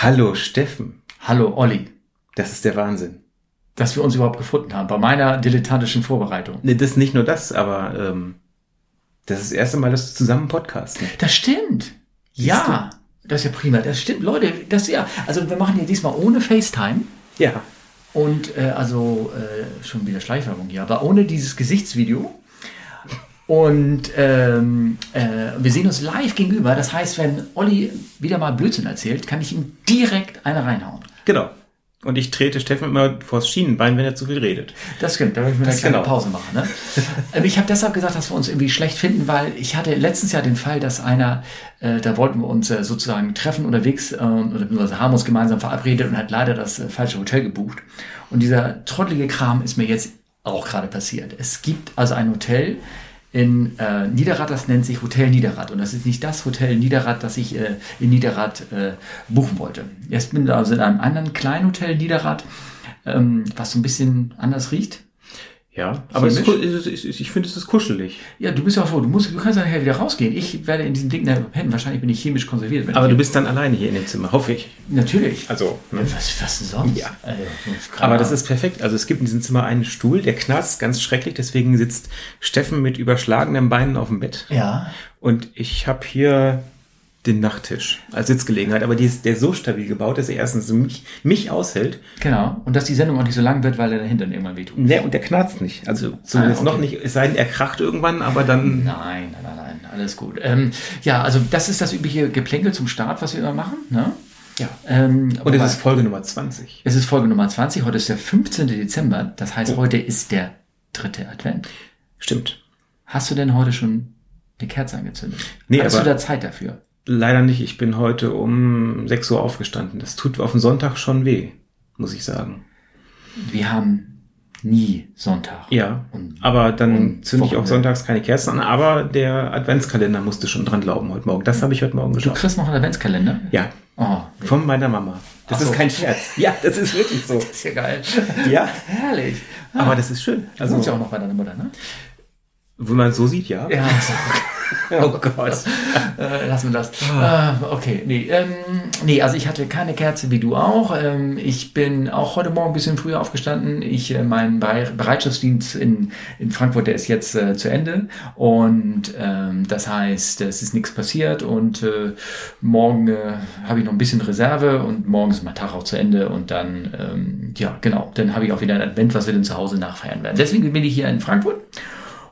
Hallo Steffen, Hallo Olli, das ist der Wahnsinn. dass wir uns überhaupt gefunden haben bei meiner dilettantischen Vorbereitung. Nee, das ist nicht nur das, aber ähm, das ist das erste Mal, dass wir zusammen podcasten. Das stimmt. Ja, das ist ja prima. Das stimmt, Leute. Das ja. Also wir machen hier diesmal ohne FaceTime Ja. und äh, also äh, schon wieder Schleichwerbung hier, aber ohne dieses Gesichtsvideo. Und ähm, äh, wir sehen uns live gegenüber. Das heißt, wenn Olli wieder mal Blödsinn erzählt, kann ich ihm direkt eine reinhauen. Genau. Und ich trete Steffen immer vors Schienenbein, wenn er zu viel redet. Das stimmt, da will ich mir eine genau. Pause machen. Ne? Ähm, ich habe deshalb gesagt, dass wir uns irgendwie schlecht finden, weil ich hatte letztens ja den Fall, dass einer, äh, da wollten wir uns äh, sozusagen treffen unterwegs äh, oder haben uns gemeinsam verabredet und hat leider das äh, falsche Hotel gebucht. Und dieser trottelige Kram ist mir jetzt auch gerade passiert. Es gibt also ein Hotel in äh, Niederrad, das nennt sich Hotel Niederrad. Und das ist nicht das Hotel Niederrad, das ich äh, in Niederrad äh, buchen wollte. Jetzt bin ich also in einem anderen kleinen Hotel Niederrad, ähm, was so ein bisschen anders riecht. Ja. Aber es ist, ich, finde, es ist kuschelig. Ja, du bist ja froh. Du, musst, du kannst nachher wieder rausgehen. Ich werde in diesem Ding pennen. Wahrscheinlich bin ich chemisch konserviert. Aber du bist dann alleine hier in dem Zimmer, hoffe ich. Natürlich. Also, ne? was, was sonst? Ja. Also, Aber das ist perfekt. Also es gibt in diesem Zimmer einen Stuhl, der knarzt ganz schrecklich. Deswegen sitzt Steffen mit überschlagenen Beinen auf dem Bett. Ja. Und ich habe hier den Nachttisch als Sitzgelegenheit. Aber die ist, der ist so stabil gebaut, dass er erstens mich, mich aushält. Genau. Und dass die Sendung auch nicht so lang wird, weil er dahinter irgendwann wehtut. Ne, und der knarzt nicht. Also zumindest Ah, okay. noch nicht. Es sei denn, er kracht irgendwann, aber dann. Nein, nein, nein, nein. Alles gut. Ähm, ja, also das ist das übliche Geplänkel zum Start, was wir immer machen. Ne? Ja. Ähm, Und es ist Folge Nummer 20. es ist Folge Nummer 20. Heute ist der 15. Dezember. Das heißt, Oh. heute ist der dritte Advent. Stimmt. Hast du denn heute schon eine Kerze angezündet? Nee, aber- du da Zeit dafür? Leider nicht. Ich bin heute um 6 Uhr aufgestanden. Das tut auf den Sonntag schon weh, muss ich sagen. Wir haben nie Sonntag. Ja. Und- Aber dann zünde ich auch sonntags keine Kerzen an. Aber der Adventskalender musste schon dran glauben heute Morgen. Das habe ich heute Morgen Du geschafft. kriegst noch einen Adventskalender? Ja. Oh, Von meiner Mama. Das Ach so. ist kein Scherz. Ja, das ist wirklich so. ist ja geil. Ja. Herrlich. Aber das ist schön. Also, wohnst ja auch Also, noch bei deiner Mutter, ne? Wenn man es so sieht, ja. Ja. Oh Gott. äh, lassen wir das. Äh, okay, nee, ähm, nee, also ich hatte keine Kerze wie du auch. Ähm, ich bin auch heute Morgen ein bisschen früher aufgestanden. Ich, äh, mein Be Bereitschaftsdienst in, in Frankfurt, der ist jetzt äh, zu Ende. Und ähm, das heißt, es ist nichts passiert und äh, morgen äh, habe ich noch ein bisschen Reserve und morgen ist mein Tag auch zu Ende und dann, ähm, ja, genau, dann habe ich auch wieder ein Advent, was wir dann zu Hause nachfeiern werden. Deswegen bin ich hier in Frankfurt.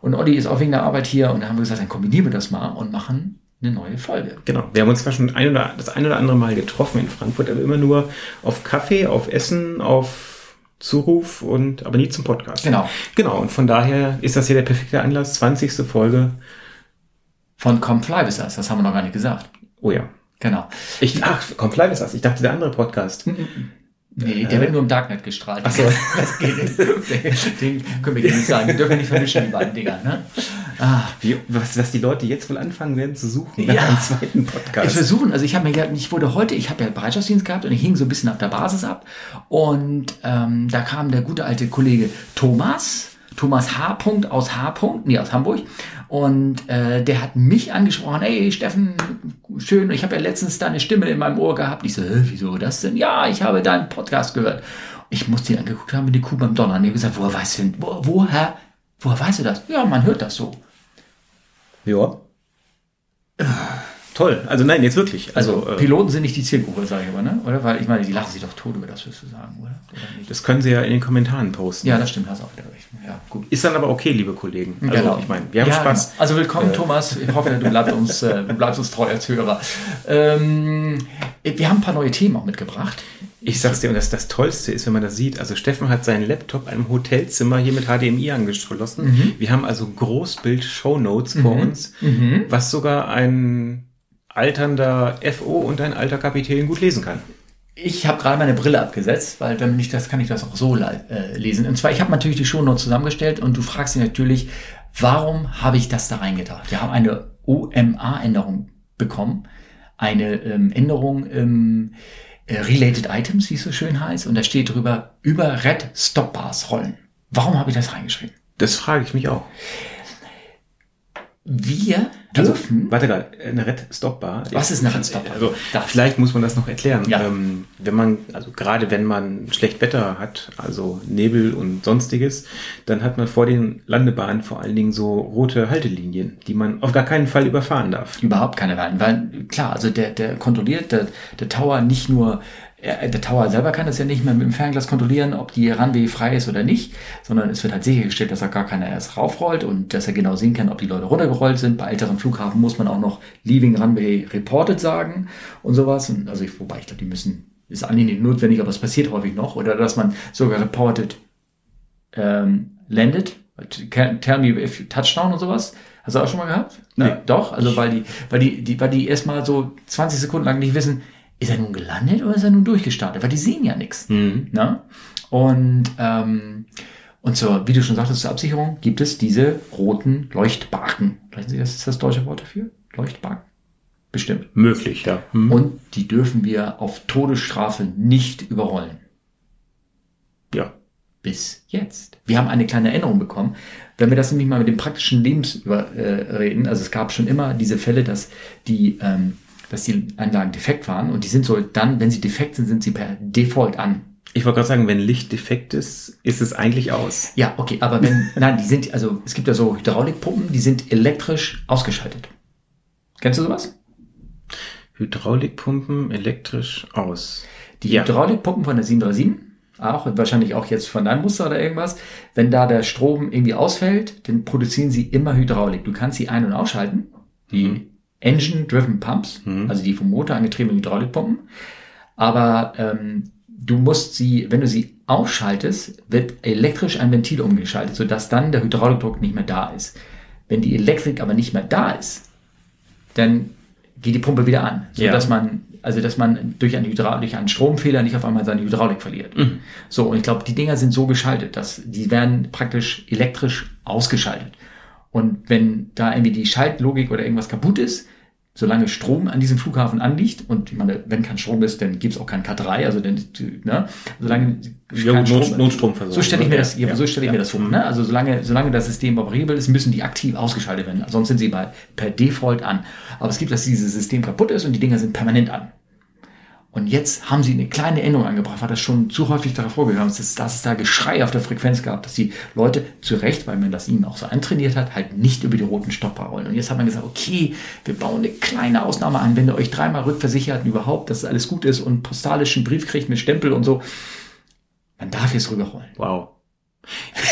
Und Olli ist auch wegen der Arbeit hier und da haben wir gesagt, dann kombinieren wir das mal und machen eine neue Folge. Genau. Wir haben uns zwar schon ein oder, das ein oder andere Mal getroffen in Frankfurt, aber immer nur auf Kaffee, auf Essen, auf Zuruf und aber nie zum Podcast. Genau. Genau. Und von daher ist das hier der perfekte Anlass. 20. Folge. Von Come Fly with Us, das haben wir noch gar nicht gesagt. Oh ja. Genau. Ich, ach, komm, bleib es das. Ich dachte, der andere Podcast. Nee, der wird nur im Darknet gestrahlt. Ach so. Das geht nicht. Den können wir hier nicht sagen. Die dürfen wir nicht vermischen, die beiden Dinger. Ne? Ah, Wie, was, was die Leute jetzt wohl anfangen werden zu suchen nach Ja. einem zweiten Podcast. versuchen, also ich habe mir ja, ich wurde heute, ich habe ja Bereitschaftsdienst gehabt und ich hing so ein bisschen auf der Basis ab. Und ähm, da kam der gute alte Kollege Thomas, Thomas H. Aus H. Nee, aus Hamburg. Und äh, der hat mich angesprochen, hey Steffen, schön, ich habe ja letztens deine Stimme in meinem Ohr gehabt. Ich so, wieso das denn? Ja, ich habe deinen Podcast gehört. Ich musste ihn angeguckt haben mit die Kuh beim Donnern. Ich habe gesagt, woher weißt du denn, wo, woher, woher weißt du das? Ja, man hört das so. Ja. Toll. Also nein, jetzt wirklich. Also, Also, äh, Piloten sind nicht die Zielgruppe, sage ich aber, ne? Oder? Weil ich meine, die lachen sich doch tot über das, wirst du sagen, oder? oder das können Sie ja in den Kommentaren posten. Ja, das stimmt, hast auch wieder recht. Ja, gut. Ist dann aber okay, liebe Kollegen. Also ich meine, wir haben Ja, Spaß. genau. Also willkommen, Thomas. Ich hoffe, du bleibst uns, äh, du bleibst uns treu als Hörer. Ähm, wir haben ein paar neue Themen auch mitgebracht. Ich sag's dir, und das, das Tollste ist, wenn man das sieht, also Steffen hat seinen Laptop einem Hotelzimmer hier mit HDMI angeschlossen. Mhm. Wir haben also Großbild-Shownotes vor uns, Mhm. was sogar ein alternder FO und ein alter Kapitän gut lesen kann. Ich habe gerade meine Brille abgesetzt, weil wenn nicht das kann ich das auch so äh, lesen. Und zwar, ich habe natürlich die Shownotes zusammengestellt und du fragst dich natürlich, warum habe ich das da reingedacht? Wir haben eine OMA-Änderung bekommen, eine ähm, Änderung im äh, Related Items, wie es so schön heißt, und da steht drüber über Red Stop Bars rollen. Warum habe ich das reingeschrieben? Das frage ich mich auch. Wir dürfen. Warte gerade, eine Red-Stop-Bar. Was ist eine Red-Stop-Bar? Also, Darf- vielleicht muss man das noch erklären. Ja. Ähm, wenn man, also gerade wenn man schlecht Wetter hat, also Nebel und sonstiges, dann hat man vor den Landebahnen vor allen Dingen so rote Haltelinien, die man auf gar keinen Fall überfahren darf. Überhaupt keine Wahlen, weil klar, also der, der kontrolliert, der, der Tower nicht nur, der Tower selber kann das ja nicht mehr mit dem Fernglas kontrollieren, ob die Runway frei ist oder nicht, sondern es wird halt sichergestellt, dass da gar keiner erst raufrollt und dass er genau sehen kann, ob die Leute runtergerollt sind. Bei älteren Flughafen muss man auch noch Leaving Runway Reported sagen und sowas. Und also ich, wobei ich glaube, die müssen, ist eigentlich nicht notwendig, aber es passiert häufig noch. Oder dass man sogar reported ähm, landet. Tell me if you touchdown und sowas. Hast du auch schon mal gehabt? Nee. Ja, doch, also weil die, weil die, die, weil die erstmal so 20 Sekunden lang nicht wissen, ist er nun gelandet oder ist er nun durchgestartet? Weil die sehen ja nichts. Ne? Und, ähm, und zur, wie du schon sagtest, zur Absicherung gibt es diese roten Leuchtbarken. Wissen Sie, das ist das deutsche Wort dafür? Leuchtbarken? Bestimmt. Möglich, ja. Hm. Und die dürfen wir auf Todesstrafe nicht überrollen. Ja. Bis jetzt. Wir haben eine kleine Erinnerung bekommen. Wenn wir das nämlich mal mit dem praktischen Lebens über, äh, reden, also es gab schon immer diese Fälle, dass die, ähm, dass die Anlagen defekt waren und die sind so dann, wenn sie defekt sind, sind sie per Default an. Ich wollte gerade sagen, wenn Licht defekt ist, ist es eigentlich aus. Ja, okay, aber wenn, nein, die sind, also es gibt ja so Hydraulikpumpen, die sind elektrisch ausgeschaltet. Kennst du sowas? Hydraulikpumpen elektrisch aus. Die Ja. Hydraulikpumpen von der 737, auch und wahrscheinlich auch jetzt von deinem Muster oder irgendwas, wenn da der Strom irgendwie ausfällt, dann produzieren sie immer Hydraulik. Du kannst sie ein- und ausschalten, die Engine-Driven Pumps, also die vom Motor angetriebenen Hydraulikpumpen. Aber ähm, du musst sie, wenn du sie ausschaltest, wird elektrisch ein Ventil umgeschaltet, sodass dann der Hydraulikdruck nicht mehr da ist. Wenn die Elektrik aber nicht mehr da ist, dann geht die Pumpe wieder an, so Ja. dass man also dass man durch einen, Hydra durch einen Stromfehler nicht auf einmal seine Hydraulik verliert. So und ich glaube, die Dinger sind so geschaltet, dass die werden praktisch elektrisch ausgeschaltet. Und wenn da irgendwie die Schaltlogik oder irgendwas kaputt ist, solange Strom an diesem Flughafen anliegt, und ich meine, wenn kein Strom ist, dann gibt's auch kein K3, also dann, ne, solange Ja, kein Not- Strom- Notstromversorgung. so stelle ich mir das, ja, Ja. so stelle ich mir das vor. Ne? Also solange, solange das System operabel ist, müssen die aktiv ausgeschaltet werden. Sonst sind sie bei, per Default an. Aber es gibt, dass dieses System kaputt ist und die Dinger sind permanent an. Und jetzt haben sie eine kleine Änderung angebracht, weil das schon zu häufig darauf vorgegangen ist, dass, es da Geschrei auf der Frequenz gab, dass die Leute zu Recht, weil man das ihnen auch so antrainiert hat, halt nicht über die roten Stopper rollen. Und jetzt hat man gesagt, okay, wir bauen eine kleine Ausnahme an, wenn ihr euch dreimal rückversichert überhaupt, dass alles gut ist und postalischen Brief kriegt mit Stempel und so, man darf jetzt rüberrollen. Wow.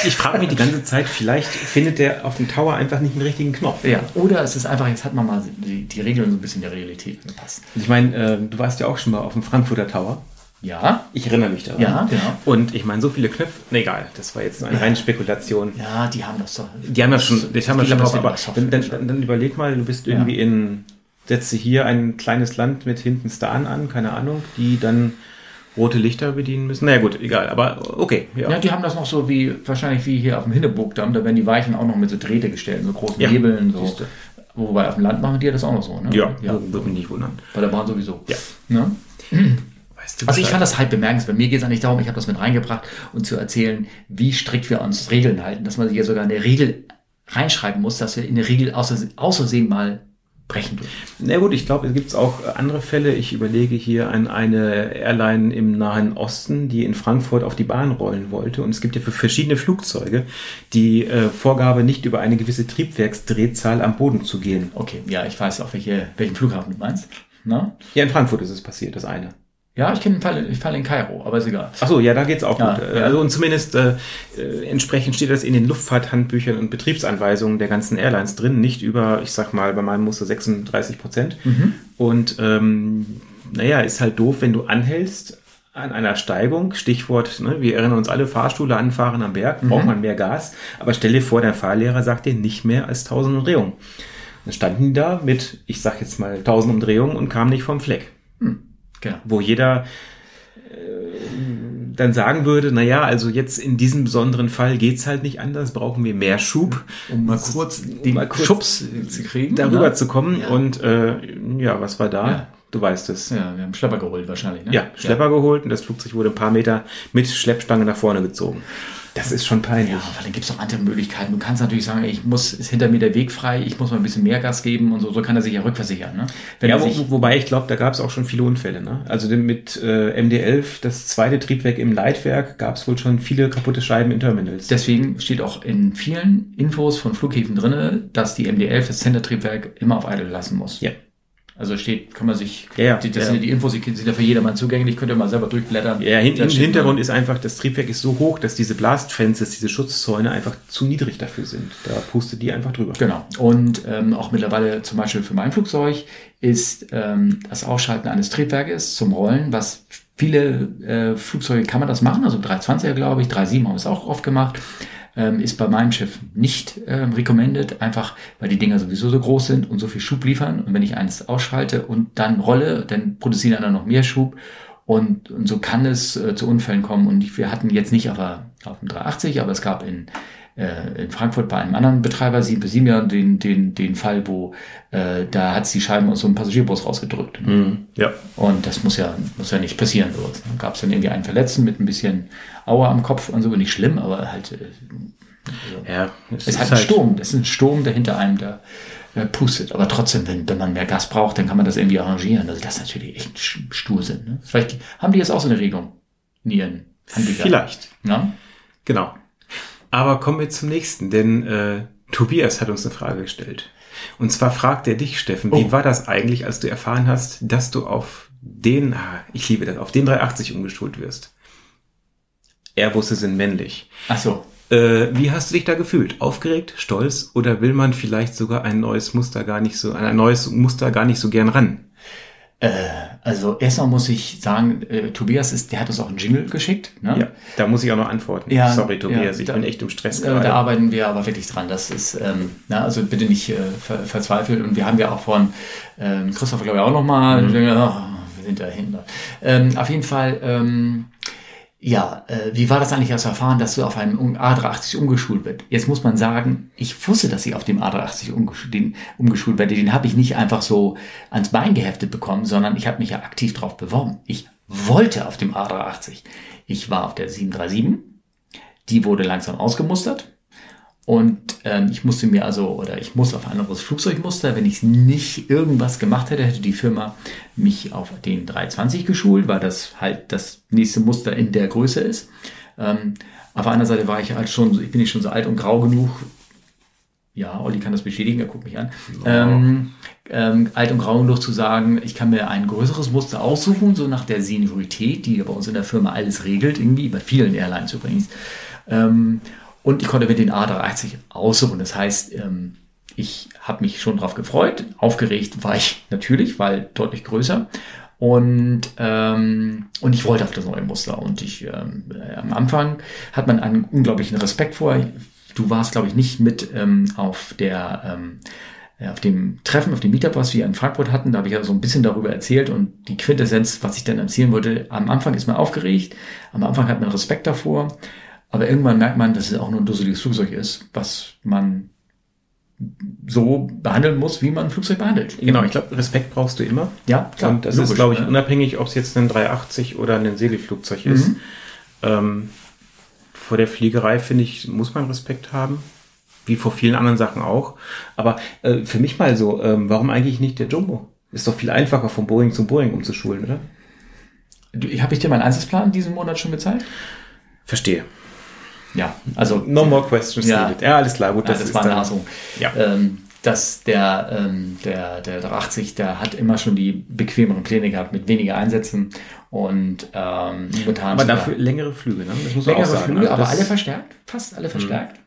Ich frage mich die ganze Zeit, vielleicht findet der auf dem Tower einfach nicht den richtigen Knopf. Ja, oder es ist einfach, jetzt hat man mal die, die Regeln so ein bisschen der Realität angepasst. Ich meine, äh, du warst ja auch schon mal auf dem Frankfurter Tower. Ja, Ich erinnere mich daran. Ja, genau. Und ich meine, so viele Knöpfe, nee, egal, das war jetzt eine reine Spekulation. ja, die haben das doch. Die haben das schon, das haben wir Die schon haben das drauf, in der aber dann, schon. dann, dann überleg mal, du bist irgendwie in, setze hier ein kleines Land mit hinten Stan an, keine Ahnung, die dann rote Lichter bedienen müssen. Naja gut, egal, aber okay, ja. Ja, die haben das noch so wie, wahrscheinlich wie hier auf dem Hinneburgdamm, da werden die Weichen auch noch mit so Drähte gestellt, so großen Ja, Hebeln, so. siehste. Wobei auf dem Land machen die das auch noch so, ne? ja, ja. würde mich nicht wundern. Bei der Bahn sowieso. Ja. Ne? Weißt du Also ich fand das halt bemerkenswert. Mir geht es eigentlich darum, ich habe das mit reingebracht und zu erzählen, wie strikt wir uns Regeln halten, dass man hier sogar eine Regel reinschreiben muss, dass wir in der Regel außer, außersehen mal brechen dürfen. Na gut, ich glaube, es gibt auch andere Fälle. Ich überlege hier an eine Airline im Nahen Osten, die in Frankfurt auf die Bahn rollen wollte. Und es gibt ja für verschiedene Flugzeuge die äh, Vorgabe, nicht über eine gewisse Triebwerksdrehzahl am Boden zu gehen. Okay, ja, ich weiß auch, welche, welchen Flughafen du meinst. Na? Ja, in Frankfurt ist es passiert, das eine. Ja, ich kenne den Fall, ich Fall in Kairo, aber ist egal. Ach so, ja, da geht's auch Ja, gut. ja. Also und zumindest äh, äh, entsprechend steht das in den Luftfahrthandbüchern und Betriebsanweisungen der ganzen Airlines drin, nicht über, ich sag mal, bei meinem Muster 36 Prozent. Und ähm, naja, ist halt doof, wenn du anhältst an einer Steigung, Stichwort, ne, wir erinnern uns alle, Fahrstühle anfahren am Berg, braucht man mehr Gas, aber stell dir vor, der Fahrlehrer sagt dir nicht mehr als 1000 Umdrehungen. Dann standen die da mit, ich sag jetzt mal 1000 Umdrehungen und kamen nicht vom Fleck Genau. wo jeder äh, dann sagen würde, na ja, also jetzt in diesem besonderen Fall geht's halt nicht anders, brauchen wir mehr Schub, Um mal kurz den mal kurz Schubs zu kriegen. darüber ne? zu kommen. Ja. Und äh, ja, was war da? Ja. Du weißt es. Ja, Ja, wir haben Schlepper geholt wahrscheinlich. Ne? Schlepper geholt und das Flugzeug wurde ein paar Meter mit Schleppstange nach vorne gezogen. Das ist schon peinlich. Ja, weil dann gibt es auch andere Möglichkeiten. Du kannst natürlich sagen, ey, ich muss, ist hinter mir der Weg frei, ich muss mal ein bisschen mehr Gas geben und so. So kann er sich ja rückversichern. Ne? Wenn ja, wo, wobei ich glaube, da gab es auch schon viele Unfälle. Ne? Also mit äh, MD11, das zweite Triebwerk im Leitwerk, gab es wohl schon viele kaputte Scheiben in Terminals. Deswegen steht auch in vielen Infos von Flughäfen drinne, dass die MD11, das Zentertriebwerk, immer auf Idle lassen muss. Ja. Also steht, kann man sich, ja, die, das ja. sind die Infos, die sind ja für jedermann zugänglich, könnt ihr mal selber durchblättern. Ja, hin, im Hintergrund ist einfach, das Triebwerk ist so hoch, dass diese Blastfences, diese Schutzzäune einfach zu niedrig dafür sind. Da pustet die einfach drüber. Genau. Und ähm, auch mittlerweile zum Beispiel für mein Flugzeug ist ähm, das Ausschalten eines Triebwerkes zum Rollen, was viele äh, Flugzeuge kann man das machen, also 320er glaube ich, 37 haben es auch oft gemacht, ähm, ist bei meinem Schiff nicht ähm, recommended, einfach weil die Dinger sowieso so groß sind und so viel Schub liefern. Und wenn ich eines ausschalte und dann rolle, dann produzieren dann noch mehr Schub. Und, und so kann es äh, zu Unfällen kommen. Und wir hatten jetzt nicht auf, der- auf dem 380, aber es gab in, äh, in Frankfurt bei einem anderen Betreiber, 747, ja, den, den, den Fall, wo äh, da hat die Scheiben aus so einem Passagierbus rausgedrückt. Mhm. Ja. Und das muss ja, muss ja nicht passieren. So. Dann gab es dann irgendwie einen Verletzten mit ein bisschen Aua am Kopf und so, nicht schlimm, aber halt, äh, Ja, es ist halt ein Sturm. Es ist ein Sturm, der hinter einem da äh, pustet. Aber trotzdem, wenn, wenn man mehr Gas braucht, dann kann man das irgendwie arrangieren. Also das ist natürlich echt sch- Stursinn. Ne? Vielleicht haben die jetzt auch so eine Regelung in ihren Anbietern. Vielleicht. Ja? Genau. Aber kommen wir zum nächsten, denn äh, Tobias hat uns eine Frage gestellt. Und zwar fragt er dich, Steffen, wie Oh. war das eigentlich, als du erfahren hast, dass du auf den, ah, ich liebe das, auf den 380 umgeschult wirst? Airbusse sind männlich. Ach so. Äh, wie hast du dich da gefühlt? Aufgeregt, stolz oder will man vielleicht sogar ein neues Muster gar nicht so, ein neues Muster gar nicht so gern ran? Also erstmal muss ich sagen, äh, Tobias ist, der hat uns auch einen Jingle geschickt. Ne? Ja, da muss ich auch noch antworten. Ja, Sorry, Tobias, ja, ich da- bin echt im Stress Äh, da gerade. arbeiten wir aber wirklich dran. Das ist, ähm, na, also bitte nicht äh, ver verzweifeln. Und wir haben ja auch von ähm, Christopher, glaube ich, auch nochmal, Mhm. oh, wir sind dahinter. Ähm, auf jeden Fall, ähm, ja, äh, wie war das eigentlich, als du erfahren, dass du auf einem Um- A380 umgeschult wird? Jetzt muss man sagen, ich wusste, dass ich auf dem A380 umgeschult, den, umgeschult werde. Den habe ich nicht einfach so ans Bein geheftet bekommen, sondern ich habe mich ja aktiv drauf beworben. Ich wollte auf dem A380. Ich war auf der 737. Die wurde langsam ausgemustert. Und ähm, ich musste mir also, oder ich muss auf ein anderes Flugzeugmuster, wenn ich nicht irgendwas gemacht hätte, hätte die Firma mich auf den 320 geschult, weil das halt das nächste Muster in der Größe ist. Ähm, auf einer Seite war ich halt schon, so- ich bin nicht schon so alt und grau genug. Ja, Olli kann das bestätigen, er guckt mich an. Ähm, ähm, alt und grau genug zu sagen, ich kann mir ein größeres Muster aussuchen, so nach der Seniorität, die bei uns in der Firma alles regelt, irgendwie, bei vielen Airlines übrigens. Ähm, und ich konnte mir den A380 aussuchen. Das heißt, ähm, ich habe mich schon drauf gefreut. Aufgeregt war ich natürlich, weil deutlich größer. Und, ähm, und ich wollte auf das neue Muster. Und ich ähm, äh, am Anfang hat man einen unglaublichen Respekt vor. Du warst, glaube ich, nicht mit ähm, auf der ähm, äh, auf dem Treffen, auf dem Meetup, was wir in Frankfurt hatten, da habe ich ja so ein bisschen darüber erzählt und die Quintessenz, was ich dann erzählen wollte, am Anfang ist man aufgeregt, am Anfang hat man Respekt davor, aber irgendwann merkt man, dass es auch nur ein dusseliges Flugzeug ist, was man so behandeln muss, wie man ein Flugzeug behandelt. Genau, ich glaube, Respekt brauchst du immer. Ja, klar. und das ist, logisch, glaube ich, ne? unabhängig, ob es jetzt ein 380 oder ein Segelflugzeug ist. Mhm. Ähm, vor der Fliegerei, finde ich, muss man Respekt haben. Wie vor vielen anderen Sachen auch. Aber äh, für mich mal so, ähm, warum eigentlich nicht der Jumbo? Ist doch viel einfacher, von Boeing zu Boeing umzuschulen, oder? Habe ich dir meinen Einsatzplan diesen Monat schon gezeigt? Verstehe. Ja, also No more questions Ja. needed. Ja, alles klar, gut. Ja, das, ist war eine dann- Asung. Ja. Ähm, dass der, ähm, der, der 380, der hat immer schon die bequemeren Pläne gehabt mit weniger Einsätzen und ähm, momentan Aber dafür längere Flüge, ne? Das muss man längere auch sagen. Flüge, Also aber das- alle verstärkt, fast alle verstärkt.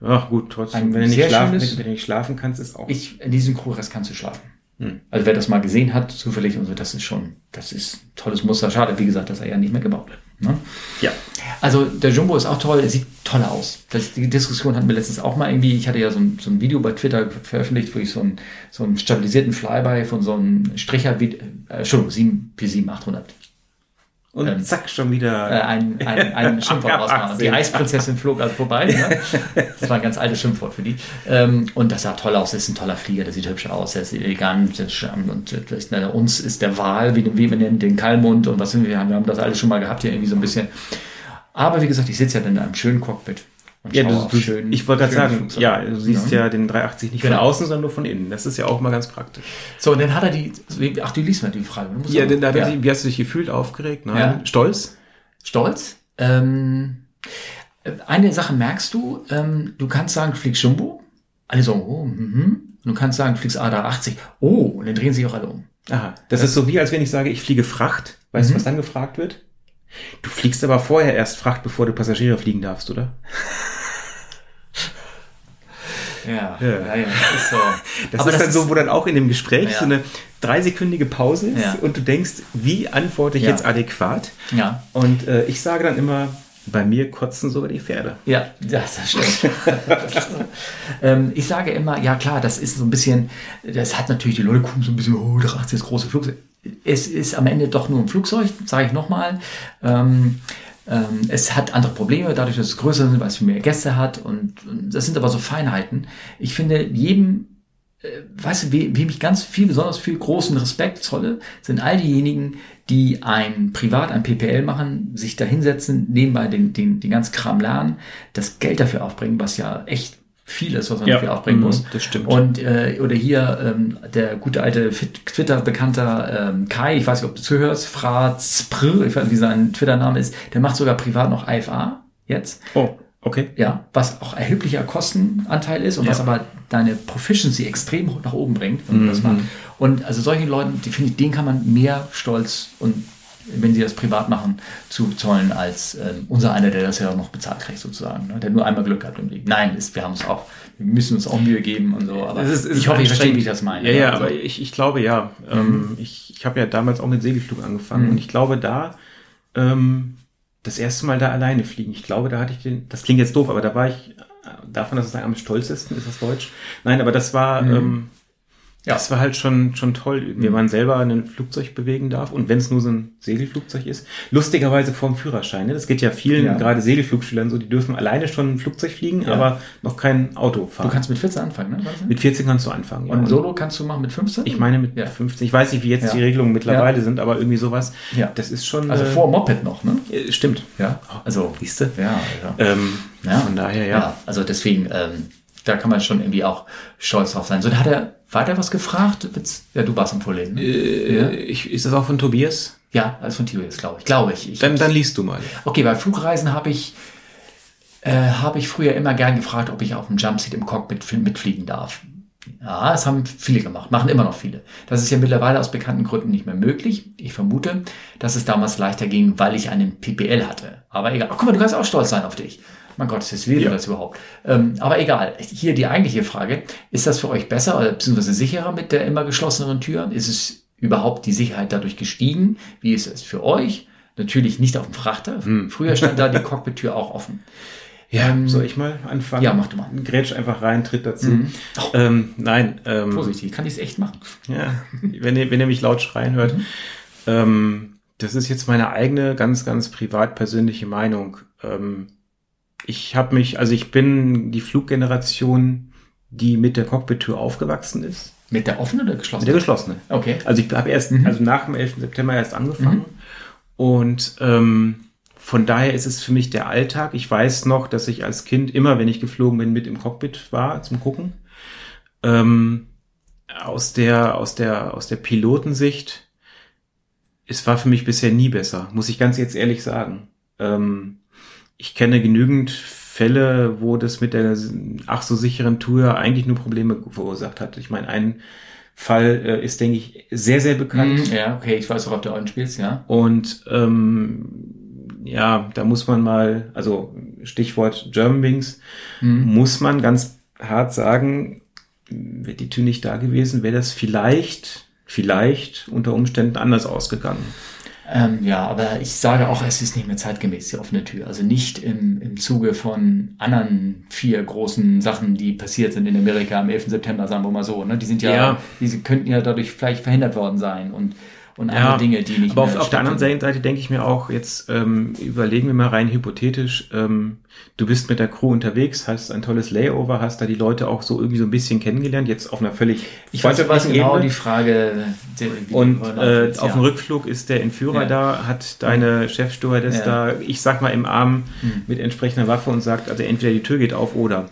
Ach gut, trotzdem. Wenn du, nicht schlafen, wenn, wenn du nicht schlafen kannst, ist auch. Ich, in diesem Crewrest kannst du schlafen. Hm. Also wer das mal gesehen hat, zufällig und so, das ist schon, das ist ein tolles Muster. Schade, wie gesagt, dass er ja nicht mehr gebaut wird. Ne? ja. Also der Jumbo ist auch toll, er sieht toll aus. Das, die Diskussion hatten wir letztens auch mal irgendwie. Ich hatte ja so ein, so ein Video bei Twitter veröffentlicht, wo ich so einen, so einen stabilisierten Flyby von so einem Stricher, äh, Entschuldigung, 7 P7800 Und Ähm, zack, schon wieder. äh, ein, ein, ein Schimpfwort rausmachen. 18. Die Eisprinzessin flog also vorbei. Ne? Das war ein ganz altes Schimpfwort für die. Ähm, und das sah toll aus. Das ist ein toller Flieger. Der sieht hübsch aus. Der ist elegant. Ist, charmant und das ist, na, uns ist der Wal, wie, wie wir nennen, den Kalmund und was sind wir, wir haben das alles schon mal gehabt hier irgendwie so ein bisschen. Aber wie gesagt, ich sitze ja dann in einem schönen Cockpit. Ja, du, du, schön, ich wollte gerade sagen, ja, du siehst ja. ja den 380 nicht genau. von außen, sondern nur von innen. Das ist ja auch mal ganz praktisch. So, und dann hat er die, ach, du liest mal die Frage. ja, dann, dann ja. wie hast du dich gefühlt? Aufgeregt? Nein. Ja. Stolz? Stolz? Ähm, eine Sache merkst du, ähm, du kannst sagen, du fliegst Jumbo. Alle so, oh, mhm. Und du kannst sagen, du fliegst A380. Oh, und dann drehen sich auch alle um. Aha. Das, das ist so wie, als wenn ich sage, ich fliege Fracht. Weißt du, mhm. was dann gefragt wird? Du fliegst aber vorher erst Fracht, bevor du Passagiere fliegen darfst, oder? Ja, ja, ja, ja ist so. Das aber ist das dann so, wo dann auch in dem Gespräch so eine dreisekündige Pause ist und du denkst, wie antworte ich jetzt adäquat? Ja. Und äh, ich sage dann immer, bei mir kotzen sogar die Pferde. Ja, das, das stimmt. ähm, ich sage immer, ja klar, das ist so ein bisschen, das hat natürlich die Leute gucken so ein bisschen, oh, da das große Flugzeug. Es ist am Ende doch nur ein Flugzeug, sage ich nochmal. Ähm, ähm, es hat andere Probleme, dadurch, dass es größer ist, weil es viel mehr Gäste hat. Und, und das sind aber so Feinheiten. Ich finde, jedem äh, weißt du, wem ich ganz viel, besonders viel großen Respekt zolle, sind all diejenigen, die ein Privat, ein PPL machen, sich da hinsetzen, nebenbei den, den, den ganzen Kram lernen, das Geld dafür aufbringen, was ja echt vieles, was man ja, dafür aufbringen muss. Das stimmt. Und äh, oder hier ähm, der gute alte Twitter-Bekannter ähm, Kai, ich weiß nicht, ob du zuhörst, Frazpr, ich weiß nicht, wie sein Twitter-Name ist, der macht sogar privat noch IFA jetzt. Oh. Okay. Ja, was auch erheblicher Kostenanteil ist und ja. was aber deine Proficiency extrem nach oben bringt, wenn mhm. Und also solchen Leuten, die finde ich, denen kann man mehr Stolz und wenn sie das privat machen, zu zollen als äh, unser einer, der das ja noch bezahlt kriegt sozusagen, ne? der nur einmal Glück hat im Leben. Nein, ist, wir haben es auch, wir müssen uns auch Mühe geben und so. Aber ist, ich hoffe, ich verstehe, wie ich das meine. Ja, ja, also, aber ich, ich glaube ja. Mhm. Ähm, ich ich habe ja damals auch mit Segelflug angefangen mhm. und ich glaube da ähm, das erste Mal da alleine fliegen. Ich glaube, da hatte ich den, das klingt jetzt doof, aber da war ich, davon, dass es am stolzesten ist, das Deutsch. Nein, aber das war, mhm. ähm, ja. Das war halt schon, schon toll, wenn man selber ein Flugzeug bewegen darf und wenn es nur so ein Segelflugzeug ist. Lustigerweise vorm Führerschein. Ne? Das geht ja vielen, ja. gerade Segelflugschülern so, die dürfen alleine schon ein Flugzeug fliegen, ja. aber noch kein Auto fahren. Du kannst mit 14 anfangen, ne? Mit 14 kannst du anfangen, ja. Und Solo kannst du machen mit 15? Ich meine mit ja. 15. Ich weiß nicht, wie jetzt die Regelungen mittlerweile sind, aber irgendwie sowas. Ja. Das ist schon. Also äh, vor Moped noch, ne? Äh, stimmt. Ja. Also, siehst du? Ja, ja. Ähm, ja. Von daher, ja. ja. Also deswegen, ähm, da kann man schon irgendwie auch stolz drauf sein. So, da hat er weiter was gefragt? Ja, du warst am Vorlesen. Ne? Äh, ja? ich, ist das auch von Tobias? Ja, alles von Tobias, glaube ich. Glaube ich. ich dann, dann liest du mal. Okay, bei Flugreisen habe ich, äh, habe ich früher immer gern gefragt, ob ich auf dem Jumpseat im Cockpit mitfliegen darf. Ja, das haben viele gemacht, machen immer noch viele. Das ist ja mittlerweile aus bekannten Gründen nicht mehr möglich. Ich vermute, dass es damals leichter ging, weil ich einen PPL hatte. Aber egal. Ach, guck mal, du kannst auch stolz sein auf dich. Mein Gott, ist das wäre ja. das überhaupt? Ähm, aber egal. Hier die eigentliche Frage. Ist das für euch besser oder beziehungsweise sicherer mit der immer geschlossenen Tür? Ist es überhaupt die Sicherheit dadurch gestiegen? Wie ist es für euch? Natürlich nicht auf dem Frachter. Hm. Früher stand da die Cockpit-Tür auch offen. Ja, ähm, soll ich mal anfangen? Ja, mach du mal. Grätsch einfach rein, tritt dazu. Mhm. Oh. Ähm, nein. Ähm, Vorsichtig, kann ich es echt machen. Ja, wenn ihr, wenn ihr mich laut schreien hört. Mhm. Ähm, das ist jetzt meine eigene, ganz, ganz privat persönliche Meinung. Ähm, ich habe mich, also ich bin die Fluggeneration, die mit der Cockpit-Tür aufgewachsen ist. Mit der offenen oder geschlossenen? Mit der geschlossenen. Okay. Also ich habe erst, mhm. also nach dem 11. September erst angefangen. Mhm. Und ähm, von daher ist es für mich der Alltag. Ich weiß noch, dass ich als Kind immer, wenn ich geflogen bin, mit im Cockpit war zum Gucken. Ähm, aus der, aus der, aus der Pilotensicht, es war für mich bisher nie besser, muss ich ganz jetzt ehrlich sagen. Ähm, ich kenne genügend Fälle, wo das mit der ach so sicheren Tour eigentlich nur Probleme verursacht hat. Ich meine, ein Fall äh, ist, denke ich, sehr, sehr bekannt. Mm, ja, okay, ich weiß, worauf du anspielst, ja. Und ähm, ja, da muss man mal, also Stichwort Germanwings, mm. muss man ganz hart sagen, wäre die Tür nicht da gewesen, wäre das vielleicht, vielleicht unter Umständen anders ausgegangen. Ähm, ja, aber ich sage auch, es ist nicht mehr zeitgemäß, die offene Tür. Also nicht im, im Zuge von anderen vier großen Sachen, die passiert sind in Amerika am 11. September, sagen wir mal so. Ne? Die sind ja, ja. die könnten ja dadurch vielleicht verhindert worden sein. Und und andere Ja, Dinge, die nicht aber auf, auf der anderen. Seite denke ich mir auch, jetzt ähm, überlegen wir mal rein hypothetisch, ähm, du bist mit der Crew unterwegs, hast ein tolles Layover, hast da die Leute auch so irgendwie so ein bisschen kennengelernt, jetzt auf einer völlig Ich weiß, was freundschaftlichen genau Ebene. die Frage. die- Und äh, auf dem Rückflug ist der Entführer Ja. da, hat deine Chefstewardess Ja. da, ich sag mal im Arm Hm. mit entsprechender Waffe und sagt, also entweder die Tür geht auf oder.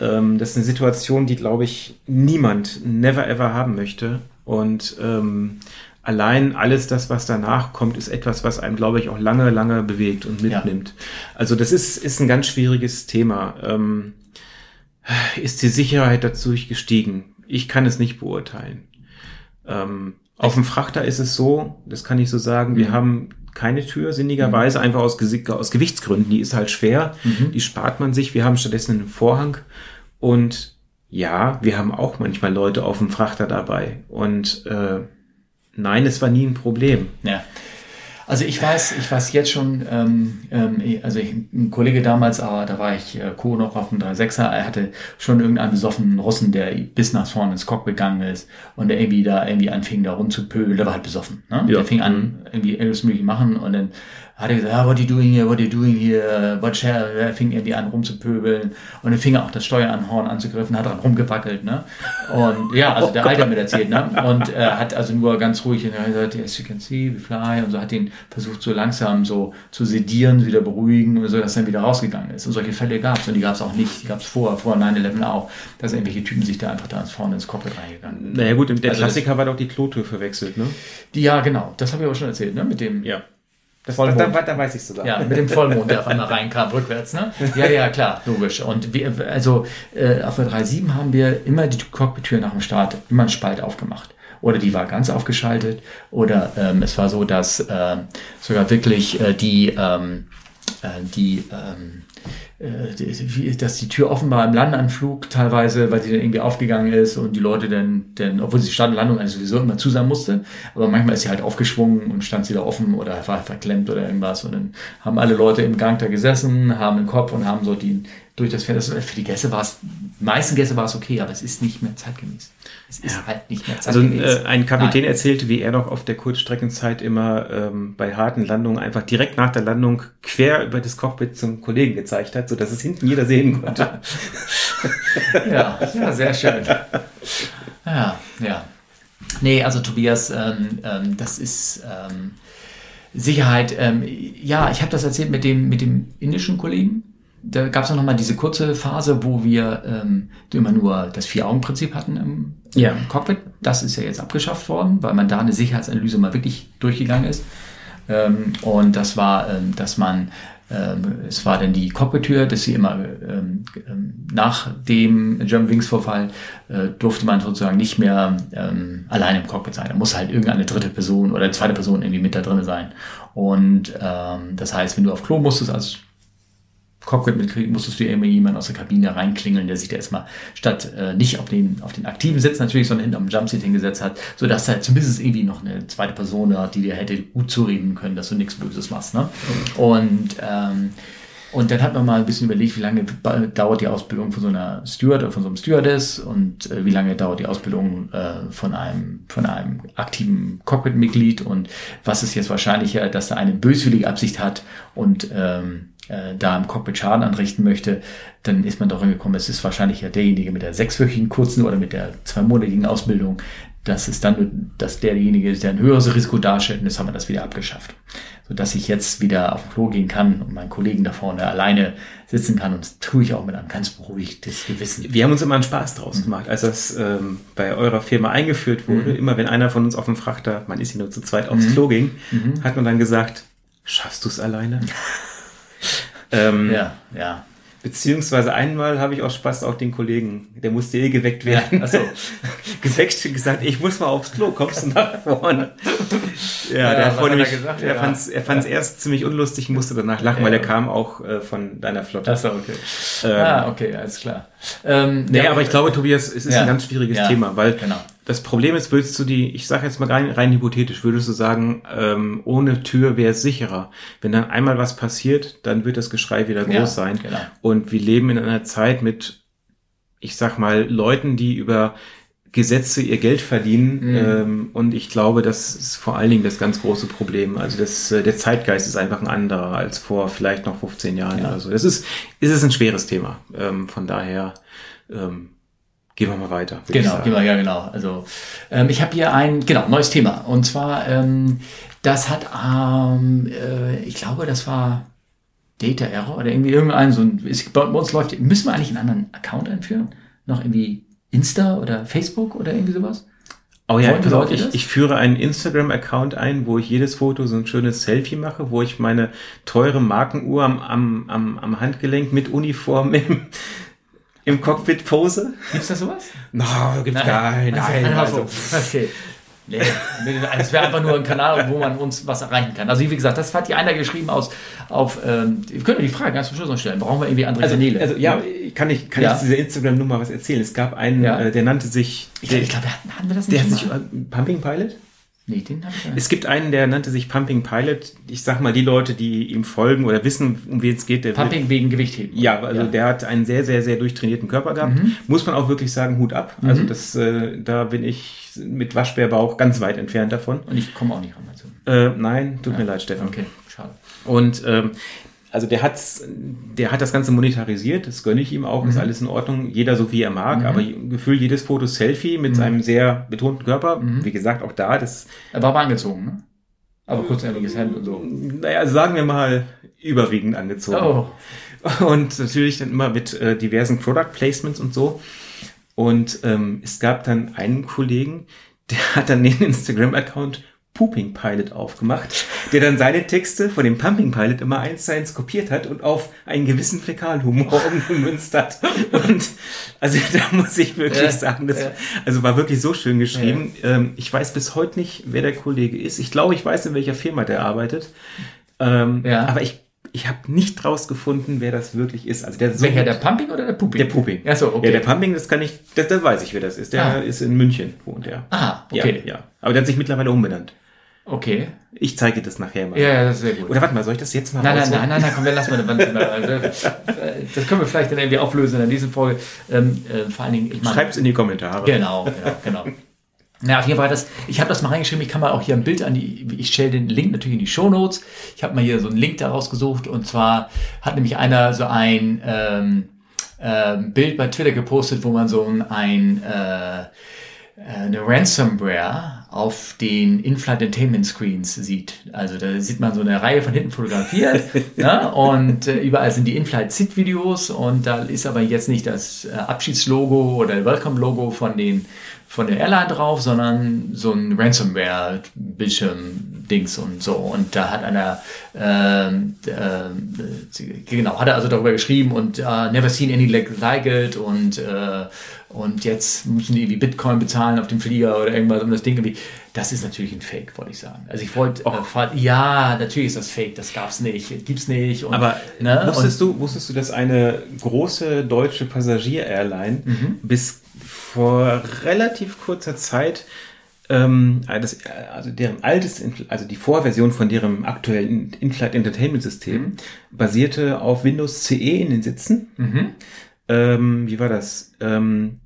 Ähm, das ist eine Situation, die, glaube ich, niemand never ever haben möchte. Und ähm, allein alles das, was danach kommt, ist etwas, was einem, glaube ich, auch lange, lange bewegt und Ja. mitnimmt. Also das ist, ist ein ganz schwieriges Thema. Ähm, ist die Sicherheit dadurch gestiegen? Ich kann es nicht beurteilen. Ähm, auf dem Frachter ist es so, das kann ich so sagen, wir Mhm. haben keine Tür, sinnigerweise, einfach aus, aus Gewichtsgründen. Die ist halt schwer, Mhm. die spart man sich. Wir haben stattdessen einen Vorhang und ja, wir haben auch manchmal Leute auf dem Frachter dabei. Und äh, nein, es war nie ein Problem. Ja. Also ich weiß, ich weiß jetzt schon, ähm, ähm, also ich, ein Kollege damals, aber da war ich äh, Co. noch auf dem 3.6er, er hatte schon irgendeinen besoffenen Russen, der bis nach vorne ins Cockpit gegangen ist und der irgendwie da irgendwie anfing, da rumzupöbeln, der war halt besoffen. Ne? Ja. Der fing an, irgendwie alles mögliche machen und dann hat er gesagt, ah, what are you doing here, what are you doing here, what shall, er fing irgendwie an rumzupöbeln und dann fing er auch das Steueranhorn anzugriffen, hat dran rumgewackelt, ne? Und ja, also der Alte hat mir das erzählt, ne? Und äh, hat also nur ganz ruhig er gesagt, yes, you can see, we fly und so hat ihn versucht so langsam so zu sedieren, wieder beruhigen und so, dass er dann wieder rausgegangen ist. Und solche Fälle gab es und die gab es auch nicht, die gab es vor, vor 9-11 auch, dass irgendwelche Typen sich da einfach da ins vorne ins Cockpit reingegangen. Naja gut, der Also das- Klassiker war doch die Klotür verwechselt, ne? Die, ja, genau, das habe ich aber schon erzählt, ne? Mit dem, Ja. Das, Vollmond. da, da, da weiß ich sogar. Ja, mit dem Vollmond, der auf einmal reinkam, rückwärts, ne? Ja, ja, klar, logisch. Und wir, also äh, auf der 3.7 haben wir immer die Cockpit-Tür nach dem Start immer einen Spalt aufgemacht. Oder die war ganz aufgeschaltet. Oder ähm, es war so, dass äh, sogar wirklich äh, die, ähm, äh, die, ähm, äh, dass die Tür offen war im Landanflug teilweise, weil sie dann irgendwie aufgegangen ist und die Leute dann, dann obwohl sie Start und Landung eigentlich sowieso immer zu musste, aber manchmal ist sie halt aufgeschwungen und stand sie da offen oder war verklemmt oder irgendwas und dann haben alle Leute im Gang da gesessen, haben den Kopf und haben so die durch das Fenster, für die Gäste war es, die meisten Gäste war es okay, aber es ist nicht mehr zeitgemäß. Es ist Ja. halt nicht mehr Also zeitgemäß. äh, ein Kapitän Nein. erzählte, wie er noch auf der Kurzstreckenzeit immer ähm, bei harten Landungen einfach direkt nach der Landung quer über das Cockpit zum Kollegen gezeigt hat, so dass es hinten jeder sehen konnte. Ja, ja, sehr schön. Ja, ja. Nee, also Tobias, ähm, ähm, das ist ähm, Sicherheit. Ähm, ja, ich habe das erzählt mit dem, mit dem indischen Kollegen. Da gab es noch mal diese kurze Phase, wo wir ähm, immer nur das Vier-Augen-Prinzip hatten im, Ja. im Cockpit. Das ist ja jetzt abgeschafft worden, weil man da eine Sicherheitsanalyse mal wirklich durchgegangen ist. Ähm, und das war, ähm, dass man, ähm, es war dann die Cockpit-Tür, dass sie immer ähm, ähm, nach dem German Wings Vorfall äh, durfte man sozusagen nicht mehr allein im Cockpit sein. Da muss halt irgendeine dritte Person oder zweite Person irgendwie mit da drin sein. Und das heißt, wenn du auf Klo musstest als Cockpit mitkriegen, musstest du irgendwie jemanden aus der Kabine reinklingeln, der sich da erstmal statt äh, nicht auf den, auf den aktiven Sitz natürlich, sondern hinten am Jumpseat hingesetzt hat, sodass da zumindest irgendwie noch eine zweite Person da, die dir hätte gut zureden können, dass du nichts Böses machst. Ne? Und, ähm, und dann hat man mal ein bisschen überlegt, wie lange dauert die Ausbildung von so einer Steward oder von so einem Stewardess und äh, wie lange dauert die Ausbildung äh, von einem von einem aktiven Cockpit-Mitglied und was ist jetzt wahrscheinlicher, dass da eine böswillige Absicht hat und ähm, äh, da im Cockpit Schaden anrichten möchte, dann ist man doch hingekommen, es ist wahrscheinlich ja derjenige mit der sechswöchigen kurzen oder mit der zweimonatigen Ausbildung, dass es dann, nur- dass derjenige ist, der ein höheres Risiko darstellt und das haben wir das wieder abgeschafft. Sodass ich jetzt wieder auf den Klo gehen kann und meinen Kollegen da vorne alleine sitzen kann und das tue ich auch mit einem ganz beruhigtes Gewissen. Wir haben uns immer einen Spaß draus gemacht, als das ähm, bei eurer Firma eingeführt wurde. Immer wenn einer von uns auf dem Frachter, man ist ja nur zu zweit, aufs Klo ging, hat man dann gesagt, schaffst du es alleine? ähm, Ja, ja. Beziehungsweise einmal habe ich aus Spaß auch den Kollegen, der musste eh geweckt werden. Ach so. geweckt und gesagt, ich muss mal aufs Klo, kommst du nach vorne? Ja, der was vor hat er nämlich, gesagt? er Ja. fand's, er fand's erst ziemlich unlustig, musste danach lachen, weil er kam auch äh, von deiner Flotte. Das war okay. Ähm, ah, okay, alles klar. Ähm, Nee, ja, aber ich glaube, Tobias, es ist Ja. ein ganz schwieriges Ja, Thema, weil genau. das Problem ist, würdest du die, ich sage jetzt mal rein, rein hypothetisch, würdest du sagen, ähm, ohne Tür wäre es sicherer. Wenn dann einmal was passiert, dann wird das Geschrei wieder groß sein. genau. Und wir leben in einer Zeit mit, ich sag mal, Leuten, die über Gesetze ihr Geld verdienen. Mhm. Ähm, und ich glaube, das ist vor allen Dingen das ganz große Problem. Also das, äh, der Zeitgeist ist einfach ein anderer als vor vielleicht noch 15 Jahren ja. oder so. Das ist, ist es ein schweres Thema. Ähm, von daher ähm, gehen wir mal weiter. Genau, gehen wir, ja genau. Also ähm, ich habe hier ein genau neues Thema. Und zwar, ähm, das hat, ähm, äh, ich glaube, das war Data Error oder irgendwie irgendein so ein, ist, bei uns läuft, müssen wir eigentlich einen anderen Account einführen? Noch irgendwie Insta oder Facebook oder irgendwie sowas? Oh ja, genau. Ich, ich führe einen Instagram-Account ein, wo ich jedes Foto so ein schönes Selfie mache, wo ich meine teure Markenuhr am, am, am, am Handgelenk mit Uniform im, im Cockpit pose. Gibt's da sowas? No, gibt's nein. gar nicht. Nein, also, okay. Nee, es wäre einfach nur ein Kanal, wo man uns was erreichen kann. Also wie gesagt, das hat die einer geschrieben aus auf. Ähm, wir können die Frage ganz zum Schluss noch stellen. Brauchen wir irgendwie andere also, Kanäle? Also ja, kann ich kann ja. ich diese Instagram-Nummer was erzählen? Es gab einen, ja. äh, der nannte sich. Ich glaube, glaub, hatten wir das nicht. Der hat sich Pumping Pilot. Nee, den habe ich ja. Es gibt einen, der nannte sich Pumping Pilot. Ich sag mal, die Leute, die ihm folgen oder wissen, um wen es geht, der Pumping wird, wegen Gewichtheben. Ja, also ja. der hat einen sehr, sehr, sehr durchtrainierten Körper gehabt. Mhm. Muss man auch wirklich sagen, Hut ab. Also mhm. Also das, äh, da bin ich mit Waschbärbauch ganz weit entfernt davon. Und ich komme auch nicht ran dazu. Äh, nein, tut ja. mir leid, Stefan. Okay, schade. Und ähm, also der hat's, der hat das Ganze monetarisiert, das gönne ich ihm auch, mhm. ist alles in Ordnung, jeder so wie er mag, mhm. aber gefühlt jedes Foto Selfie mit mhm. seinem sehr betonten Körper, mhm. wie gesagt, auch da, das. Er war aber angezogen, ne? Aber kurzärmeliges Hemd und so. Naja, sagen wir mal, überwiegend angezogen. Oh. Und natürlich dann immer mit äh, diversen Product Placements und so. Und ähm, es gab dann einen Kollegen, der hat dann den Instagram-Account Pooping Pilot aufgemacht, der dann seine Texte von dem Pumping Pilot immer eins zu eins kopiert hat und auf einen gewissen Fäkalhumor umgemünzt hat. Und also da muss ich wirklich ja, sagen, das ja. also war wirklich so schön geschrieben. Ja. Ähm, ich weiß bis heute nicht, wer der Kollege ist. Ich glaube, ich weiß, in welcher Firma der arbeitet. Ähm, ja. Aber ich ich habe nicht rausgefunden, wer das wirklich ist. Also der Welcher, der Pumping oder der Pooping? Der Pooping. Ach so, okay. Ja, der Pumping, das kann ich, das, das weiß ich, wer das ist. Der ah. ist in München, wohnt er. Ah, okay. Ja, ja. Aber der hat sich mittlerweile umbenannt. Okay. Ich zeige dir das nachher mal. Ja, ja, das ist sehr gut. Oder warte mal, soll ich das jetzt mal Nein, nein, nein, nein, nein, komm, wir lassen mal eine Wand. Also, das können wir vielleicht dann irgendwie auflösen in dieser Folge. Ähm, äh, vor allen Dingen, ich meine. Schreib's in die Kommentare. Genau, genau, genau. Na, auf jeden Fall das, ich habe das mal reingeschrieben, ich kann mal auch hier ein Bild an die, ich stelle den Link natürlich in die Show Notes. Ich habe mal hier so einen Link daraus gesucht und zwar hat nämlich einer so ein ähm, äh, Bild bei Twitter gepostet, wo man so ein, äh, eine Ransomware auf den In-Flight Entertainment Screens sieht. Also da sieht man so eine Reihe von hinten fotografiert ne? und äh, überall sind die In-Flight Sit-Videos und da ist aber jetzt nicht das äh, Abschiedslogo oder Welcome-Logo von den von der Airline drauf, sondern so ein Ransomware-Bildschirm-Dings und so. Und da hat einer, ähm, äh, genau, hat er also darüber geschrieben und uh, never seen any like it und, äh, und jetzt müssen die irgendwie Bitcoin bezahlen auf dem Flieger oder irgendwas um das Ding irgendwie. Das ist natürlich ein Fake, wollte ich sagen. Also ich wollte, äh, ja, natürlich ist das Fake, das gab's nicht, gibt's nicht. Und, Aber ne? wusstest, du, wusstest du, dass eine große deutsche Passagier-Airline mhm. bis vor relativ kurzer Zeit ähm, das, also deren altes, also die Vorversion von deren aktuellen In-Flight Entertainment System mhm. basierte auf Windows CE in den Sitzen. Mhm. Ähm, wie war das? Ähm,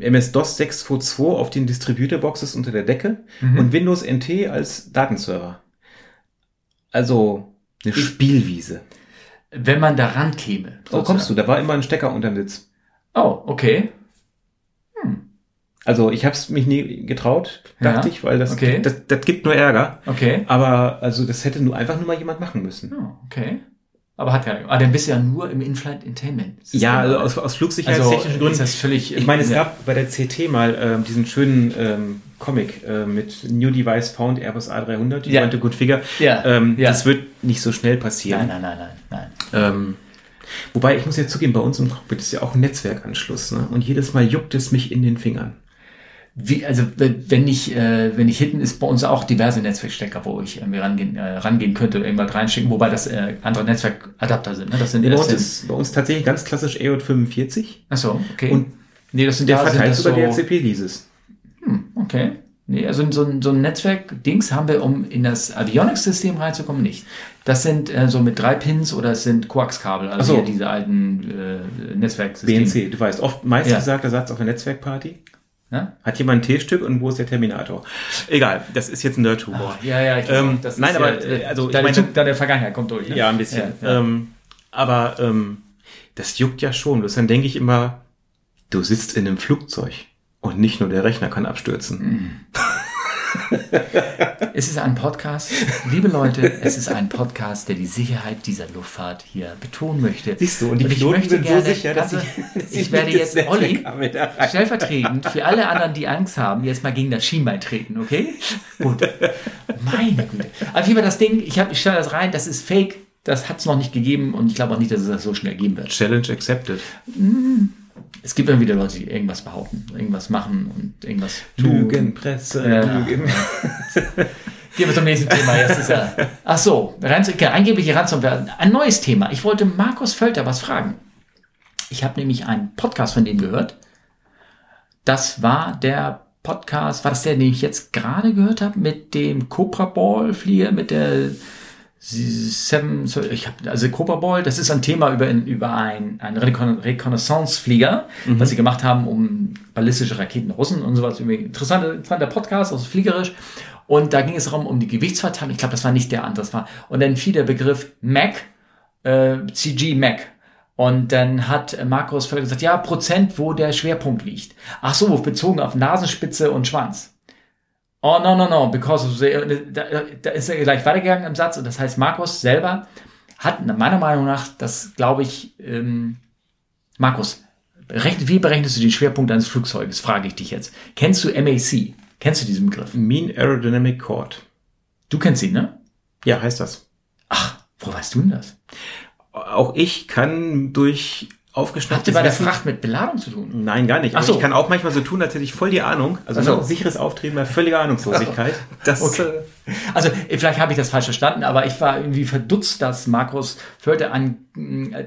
MS-DOS 6.2 auf den Distributor-Boxes unter der Decke mhm. und Windows NT als Datenserver. Also eine ich, Spielwiese. Wenn man da rankäme. Wo kommst du? Da war immer ein Stecker unterm Sitz. Oh, okay. Also ich habe es mich nie getraut, dachte ja, ich, weil das, okay. das, das gibt nur Ärger. Okay. Aber also das hätte nur einfach nur mal jemand machen müssen. Oh, okay. Aber hat ja, ah, dann bist du ja nur im In-Flight Entertainment. Ja, also aus, aus flugsicherheitstechnischen also, Gründen. Ist das völlig. Ich meine, es ja. gab bei der CT mal ähm, diesen schönen ähm, Comic äh, mit New Device Found Airbus A300, die ja. meinte Good Figure. Ja. Ähm, ja. Das wird nicht so schnell passieren. Nein, nein, nein, nein, nein. Ähm, wobei ich muss ja zugeben, bei uns im Cockpit ist ja auch ein Netzwerkanschluss, ne? Und jedes Mal juckt es mich in den Fingern. Wie, also wenn ich, äh, wenn ich hinten ist bei uns auch diverse Netzwerkstecker, wo ich irgendwie rangehen, äh, rangehen könnte, irgendwas reinschicken, wobei das äh, andere Netzwerkadapter sind. Ne? Das sind nee, bei, uns ist, bei uns tatsächlich ganz klassisch EJ45. Ach so, okay. Und nee, das sind der verteilt über so, DHCP-Leases. Hm, okay. Nee, also so ein, so ein Netzwerk-Dings haben wir, um in das Avionics-System reinzukommen, nicht. Das sind äh, so mit drei Pins oder es sind Coax-Kabel, also so. diese alten äh, Netzwerksysteme. BNC, du weißt, oft meist ja. gesagt der Satz auf der Netzwerkparty. Ne? Hat jemand ein T-Stück und wo ist der Terminator? Egal, das ist jetzt ein Nerd-Humor. Ja, ja, ich ähm, das Nein, aber ja, äh, also deine, meine, deine Vergangenheit kommt durch. Ne? Ja, ein bisschen. Ja, ja. Ähm, aber ähm, das juckt ja schon. Das dann denke ich immer, du sitzt in einem Flugzeug und nicht nur der Rechner kann abstürzen. Es ist ein Podcast, liebe Leute, es ist ein Podcast, der die Sicherheit dieser Luftfahrt hier betonen möchte. Siehst du, und die und Piloten sind gerne, so sicher, dass ich, dass ich, ich werde jetzt Olli stellvertretend für alle anderen, die Angst haben, jetzt mal gegen das Schienbein treten, okay? Gut. Meine Güte. Aber wie war das Ding? Ich, hab, ich stelle das rein, das ist fake. Das hat es noch nicht gegeben und ich glaube auch nicht, dass es das so schnell geben wird. Challenge accepted. Mm es gibt dann wieder Leute, die irgendwas behaupten, irgendwas machen und irgendwas tun. Lügenpresse, äh, Lügen. Gehen wir zum nächsten Thema. Jetzt ja, ach so, okay, angebliche Ransomware. Ein neues Thema. Ich wollte Markus Völter was fragen. Ich habe nämlich einen Podcast von dem gehört. Das war der Podcast, war das der, den ich jetzt gerade gehört habe, mit dem Cobra Ball Flieger, mit der Seven, ich habe also Cobra Ball, das ist ein Thema über, über ein, ein Reconnaissance-Flieger, mhm. was sie gemacht haben, um ballistische Raketen Russen und sowas. Interessanter, interessanter Podcast, also fliegerisch. Und da ging es darum, um die Gewichtsverteilung. Ich glaube, das war nicht der andere, das war. Und dann fiel der Begriff Mac, äh, CG Mac. Und dann hat Markus gesagt, ja, Prozent, wo der Schwerpunkt liegt. Ach so, bezogen auf Nasenspitze und Schwanz. Oh, no, no, no, because of the, da, da ist er gleich weitergegangen im Satz und das heißt, Markus selber hat meiner Meinung nach, das glaube ich, ähm, Markus, berechnet, wie berechnest du den Schwerpunkt eines Flugzeuges, frage ich dich jetzt. Kennst du MAC? Kennst du diesen Begriff? Mean Aerodynamic Chord. Du kennst ihn, ne? Ja, heißt das. Ach, wo weißt du denn das? Auch ich kann durch aufgeschnappt. Habt ihr bei der Fracht mit Beladung zu tun? Nein, gar nicht. Ach so. ich kann auch manchmal so tun, als hätte ich voll die Ahnung. Also so. sicheres Auftreten bei völliger Ahnungslosigkeit. Das, okay. Äh, also vielleicht habe ich das falsch verstanden, aber ich war irgendwie verdutzt, dass Markus Förde an,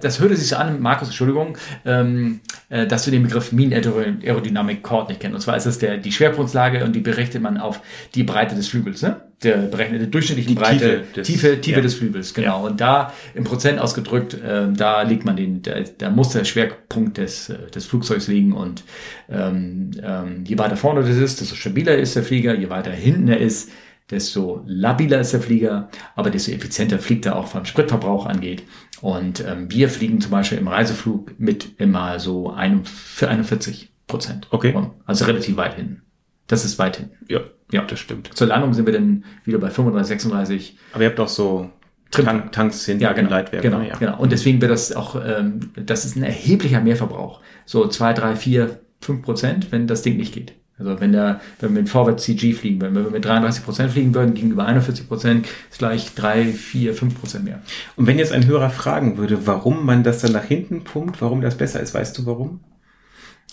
das hörte sich so an, Markus, Entschuldigung, ähm, äh, dass du den Begriff Mean Aerodynamic Chord nicht kennst. Und zwar ist es der, die Schwerpunktslage und die berechnet man auf die Breite des Flügels, ne? Der berechnete durchschnittliche die Breite, Tiefe des, Tiefe, Tiefe ja. des Flügels, genau. Ja. Und da im Prozent ausgedrückt, äh, da legt man den, da, da muss der Schwerpunkt des, äh, des Flugzeugs liegen und ähm, ähm, je weiter vorne das ist, desto stabiler ist der Flieger, je weiter hinten er ist, desto labiler ist der Flieger, aber desto effizienter fliegt er auch vom Spritverbrauch angeht. Und ähm, wir fliegen zum Beispiel im Reiseflug mit immer so ein, für 41 Prozent. Okay. Also relativ weit hinten. Das ist weit hinten. Ja, ja, das stimmt. Zur Landung sind wir dann wieder bei 35, 36. Aber ihr habt doch so Tank, Tanks hinten ja, genau, im Leitwerk. Genau, ja. genau. Und deswegen wird das auch, ähm, das ist ein erheblicher Mehrverbrauch. So zwei, drei, vier, fünf Prozent, wenn das Ding nicht geht. Also wenn, der, wenn wir mit Vorwärts CG fliegen würden, wenn wir mit 33 Prozent fliegen würden gegenüber 41%, Prozent, ist gleich 3, 4, 5 Prozent mehr. Und wenn jetzt ein Hörer fragen würde, warum man das dann nach hinten pumpt, warum das besser ist, weißt du warum?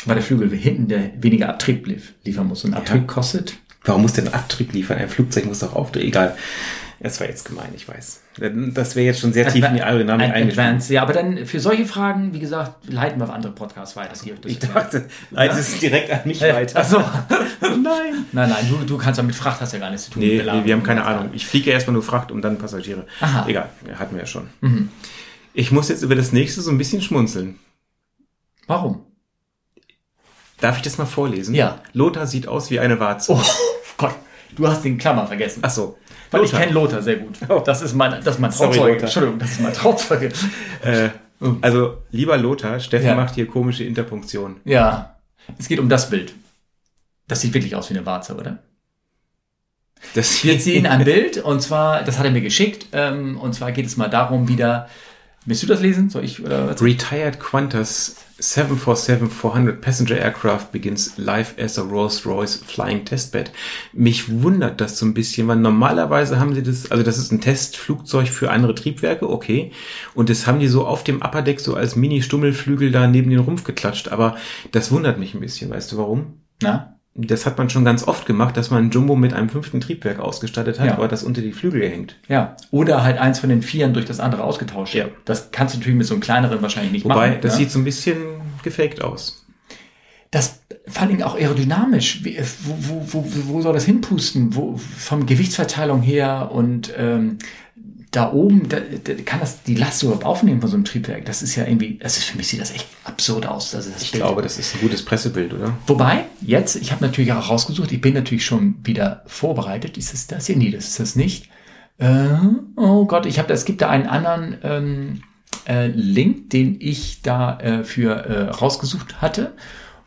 Weil der Flügel hinten der weniger Abtrieb liefern muss. Und Abtrieb ja. kostet. Warum muss der Abtrieb liefern? Ein Flugzeug muss doch aufdrehen. Egal. Es war jetzt gemein, ich weiß. Das wäre jetzt schon sehr tief in die Aerodynamik eingeschränkt. Ja, aber dann für solche Fragen, wie gesagt, leiten wir auf andere Podcasts weiter. Also, ich dachte, leite es direkt an mich weiter. Achso. nein. Nein, nein, du, du kannst ja mit Fracht hast ja gar nichts zu tun. Nee, nee wir haben keine Ahnung. Ich fliege ja erstmal nur Fracht und dann Passagiere. Aha. Egal, hatten wir ja schon. Mhm. Ich muss jetzt über das nächste so ein bisschen schmunzeln. Warum? Darf ich das mal vorlesen? Ja. Lothar sieht aus wie eine Warze. Oh Gott, du hast den Klammer vergessen. Ach so. Weil Lothar. ich kenne Lothar sehr gut. Oh. Das ist mein, das ist mein Trauzeuge. Sorry, Entschuldigung, das ist mein Trauzeuge. äh, also, lieber Lothar, Steffen ja. macht hier komische Interpunktion. Ja. Es geht um das Bild. Das sieht wirklich aus wie eine Warze, oder? Das Wir sehen ein Bild und zwar, das hat er mir geschickt, ähm, und zwar geht es mal darum wieder, willst du das lesen? Soll ich, oder was? Retired Qantas 747-400 Passenger Aircraft begins live as a Rolls-Royce Flying Testbed. Mich wundert das so ein bisschen, weil normalerweise haben sie das, also das ist ein Testflugzeug für andere Triebwerke, okay. Und das haben die so auf dem Upper Deck so als Mini-Stummelflügel da neben den Rumpf geklatscht. Aber das wundert mich ein bisschen. Weißt du warum? Na? Das hat man schon ganz oft gemacht, dass man ein Jumbo mit einem fünften Triebwerk ausgestattet hat, ja. aber das unter die Flügel hängt. Ja. Oder halt eins von den Vieren durch das andere ausgetauscht. Ja. Das kannst du natürlich mit so einem kleineren wahrscheinlich nicht Wobei, machen. Wobei, das ja? sieht so ein bisschen gefaked aus. Das vor allem auch aerodynamisch. Wie, wo, wo, wo, wo soll das hinpusten? Wo, vom Gewichtsverteilung her und ähm, da oben, da, da kann das die Last überhaupt aufnehmen von so einem Triebwerk? Das ist ja irgendwie, also für mich sieht das echt absurd aus. Das Ich Bild. glaube, das ist ein gutes Pressebild, oder? Wobei, jetzt, ich habe natürlich auch rausgesucht, ich bin natürlich schon wieder vorbereitet. Ist es das hier? Nee, das ist das nicht. Äh, oh Gott, ich habe, es gibt da einen anderen ähm, äh, Link, den ich da äh, für äh, rausgesucht hatte.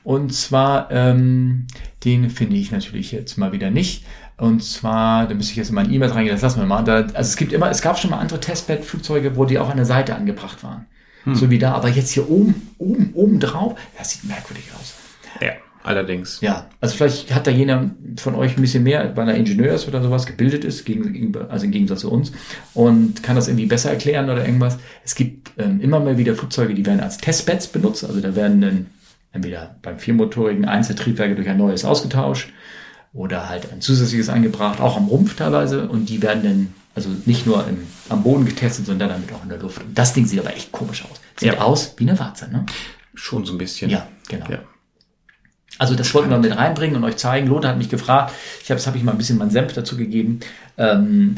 Und zwar, ähm, den finde ich natürlich jetzt mal wieder nicht. Und zwar, da müsste ich jetzt in meine E-Mails reingehen, das lassen wir mal. Da, also es gibt immer, es gab schon mal andere Testbed-Flugzeuge, wo die auch an der Seite angebracht waren. So wie da, aber jetzt hier oben, oben, oben drauf, das sieht merkwürdig aus. Ja, allerdings. Ja, also vielleicht hat da jener von euch ein bisschen mehr, weil er Ingenieur ist oder sowas, gebildet ist, gegen, gegenüber- also im Gegensatz zu uns, und kann das irgendwie besser erklären oder irgendwas. Es gibt ähm, immer mal wieder Flugzeuge, die werden als Testbeds benutzt, also da werden dann entweder beim viermotorigen Einzeltriebwerke durch ein neues ausgetauscht oder halt ein zusätzliches eingebracht, auch am Rumpf teilweise, und die werden dann also nicht nur im, am Boden getestet, sondern damit auch in der Luft. Und das Ding sieht aber echt komisch aus. Sieht Ja. aus wie eine Warze, ne? Schon so ein bisschen. Ja, genau. Ja. Also das wollten wir mit reinbringen und euch zeigen. Lothar hat mich gefragt. Ich habe, das habe ich mal ein bisschen meinen Senf dazu gegeben. Ähm,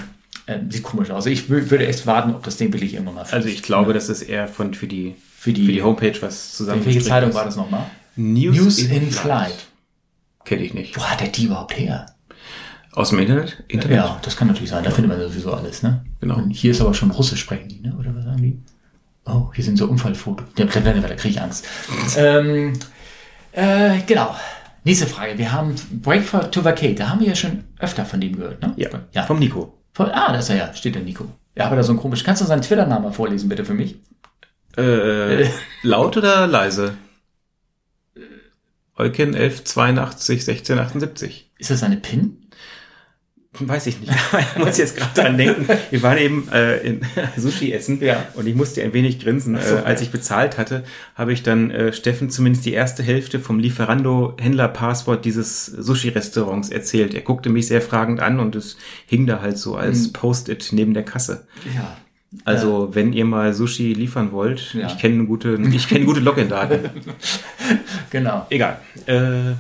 ähm, sieht komisch aus. Ich wü- würde echt warten, ob das Ding wirklich irgendwann mal Also fliegt. ich glaube, das ist eher von für die, Für die- für die Homepage was zusammen. Welche Zeitung war das nochmal? News, News in Flight. Kenne ich nicht. Wo hat der die überhaupt her? Aus dem Internet? Internet? Ja, das kann natürlich sein. Da findet man sowieso alles, ne? Genau. Und hier ist aber schon Russisch sprechen die, ne? Oder was sagen die? Oh, hier sind so Unfallfotos. Ja, da, kriege ich Angst. ähm, äh, genau. Nächste Frage. Wir haben Break for, to Vacate. Da haben wir ja schon öfter von dem gehört, ne? Ja, ja. vom Nico. Voll, ah, da ist er ja, steht der Nico. Ja, aber da so ein komisch. Kannst du seinen Twitter-Namen mal vorlesen, bitte für mich? Äh, laut oder leise? Euken 1182 1678. Ist das seine PIN? Weiß ich nicht. ich muss jetzt gerade dran denken. Wir waren eben äh, in Sushi essen Ja. und ich musste ein wenig grinsen. so. Äh, als ich bezahlt hatte, habe ich dann äh, Steffen zumindest die erste Hälfte vom Lieferando-Händler-Passwort dieses Sushi-Restaurants erzählt. Er guckte mich sehr fragend an und es hing da halt so als Mhm. Post-it neben der Kasse. Ja. Also, wenn ihr mal Sushi liefern wollt, Ja. ich kenne gute, ich kenne gute Login-Daten. Genau. Egal. Äh,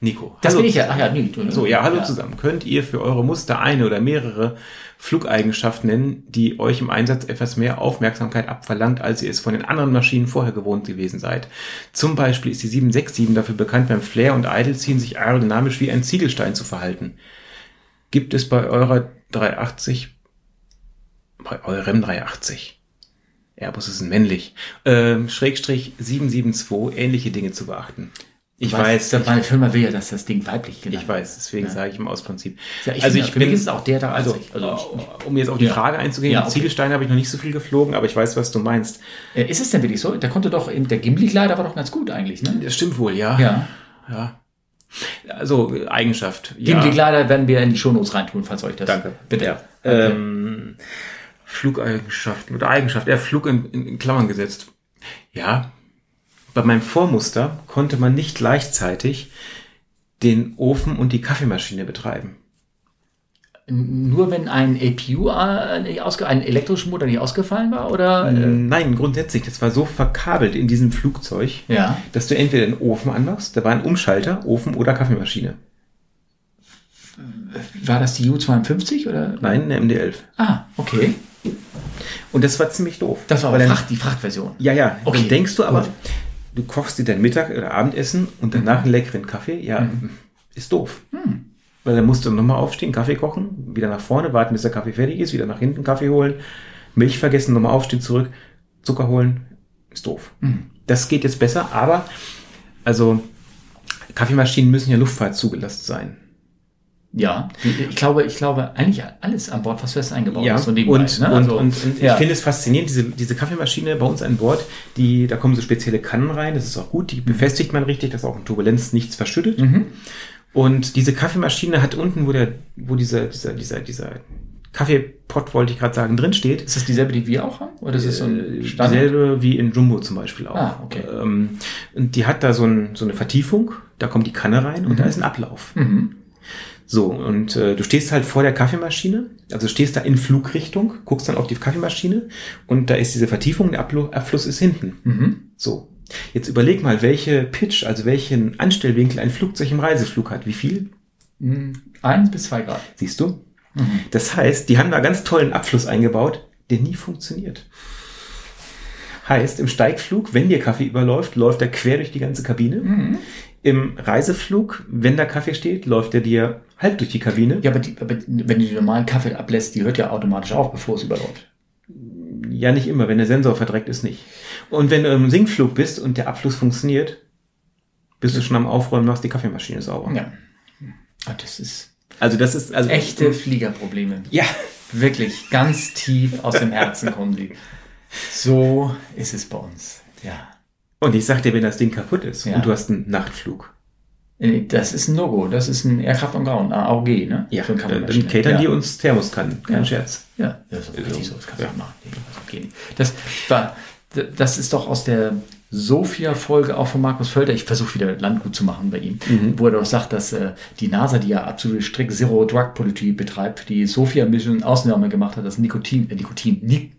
Nico. Das hallo bin ich ja. Ach ja, nee, du, ne? So, ja, hallo zusammen. Könnt ihr für eure Muster eine oder mehrere Flugeigenschaften nennen, die euch im Einsatz etwas mehr Aufmerksamkeit abverlangt, als ihr es von den anderen Maschinen vorher gewohnt gewesen seid? Zum Beispiel ist die 767 dafür bekannt, beim Flare und Idleziehen sich aerodynamisch wie ein Ziegelstein zu verhalten. Gibt es bei eurer 380, bei eurem 380, Airbus ist ein männlich, ähm, Schrägstrich 772 ähnliche Dinge zu beachten? Ich weiß, dass meine Firma will ja, dass das Ding weiblich genannt ich weiß, deswegen sage ich immer aus Prinzip. Ja, ich also finde, ich bin, ist es auch der da also, also, um jetzt auf die Ja. Frage einzugehen, Ja, okay. Ziegelsteine habe ich noch nicht so viel geflogen, aber ich weiß, was du meinst. äh, ist es denn wirklich so? Der konnte doch, der Gimli-Kleider war doch ganz gut eigentlich, ne? Das stimmt wohl, ja. Ja. ja. Also äh, Eigenschaft. Ja. Gimli-Kleider werden wir in die Shownotes reintun, falls euch das. Danke. Bitte. Ja. Ähm, Flugeigenschaften oder Eigenschaft, er Flug in, in, in Klammern gesetzt. Ja, bei meinem Vormuster konnte man nicht gleichzeitig den Ofen und die Kaffeemaschine betreiben. Nur wenn ein APU, äh, ein elektrischer Motor nicht ausgefallen war, oder? Äh, Nein, grundsätzlich, das war so verkabelt in diesem Flugzeug, ja. dass du entweder den Ofen anmachst, da war ein Umschalter, Ofen oder Kaffeemaschine. War das die U52 oder? Nein, eine MD-11. Ah, okay. Und das war ziemlich doof. Das war aber dann- Fracht, die Frachtversion. Ja, ja. Okay, Dann denkst du aber, gut. du kochst dir dein Mittag- oder Abendessen und danach einen leckeren Kaffee. Ja, ist doof. Weil dann musst du nochmal aufstehen, Kaffee kochen, wieder nach vorne, warten, bis der Kaffee fertig ist, wieder nach hinten Kaffee holen, Milch vergessen, nochmal aufstehen, zurück, Zucker holen. Ist doof. Das geht jetzt besser, aber also Kaffeemaschinen müssen ja Luftfahrt zugelassen sein. Ja. Ich glaube, ich glaube, eigentlich alles an Bord, was fest eingebaut Ja, ist. und, nebenbei, und, ne? Also, und, und ja. ich finde es faszinierend, diese, diese Kaffeemaschine bei uns an Bord, die, da kommen so spezielle Kannen rein, das ist auch gut, die befestigt man richtig, dass auch in Turbulenz nichts verschüttet. Mhm. Und diese Kaffeemaschine hat unten, wo der, wo dieser, dieser, dieser, dieser Kaffeepot, wollte ich gerade sagen, drin steht, Ist das dieselbe, die wir auch haben? Oder ist das so ein Standard? dieselbe wie in Jumbo zum Beispiel auch. Ah, okay. Ähm, und die hat da so, ein, so eine Vertiefung, da kommt die Kanne rein und da ist ein Ablauf. Mhm. So, und äh, du stehst halt vor der Kaffeemaschine, also stehst da in Flugrichtung, guckst dann auf die Kaffeemaschine und da ist diese Vertiefung, der Abfluss ist hinten. Mhm. So. Jetzt überleg mal, welche Pitch, also welchen Anstellwinkel ein Flugzeug im Reiseflug hat. Wie viel? Mhm. Eins bis zwei Grad. Siehst du? Das heißt, die haben da ganz tollen Abfluss eingebaut. der nie funktioniert. Heißt, im Steigflug, wenn dir Kaffee überläuft, läuft er quer durch die ganze Kabine. Mhm. Im Reiseflug, wenn da Kaffee steht, läuft er dir halb durch die Kabine. Ja, aber, die, aber wenn du den normalen Kaffee ablässt, die hört ja automatisch auf, bevor es überläuft. Ja, nicht immer. Wenn der Sensor verdreckt ist, nicht. Und wenn du im Sinkflug bist und der Abfluss funktioniert, bist du schon am Aufräumen, machst die Kaffeemaschine sauber. Ja. Ah, Das ist Also das ist also echte Fliegerprobleme. Ja, Wirklich ganz tief aus dem Herzen kommen sie. So ist es bei uns. Ja. Und ich sag dir, wenn das Ding kaputt ist Ja. und du hast einen Nachtflug, Äh, Das ist ein Logo. Das ist ein Aircraft on Ground, AOG, ne? ja, eine dann, dann catern ja. die uns Thermoskannen. Kein Ja. Scherz. Ja, das ist richtig so. Das kannst du Ja. machen. Das war, das ist doch aus der Sophia-Folge auch von Markus Völter. Ich versuche wieder Landgut zu machen bei ihm, wo er doch sagt, dass äh, die NASA, die ja absolute strikt Zero-Drug-Politik betreibt, die Sophia-Mission Ausnahme gemacht hat, dass Nikotin, äh, Nikotin, Ni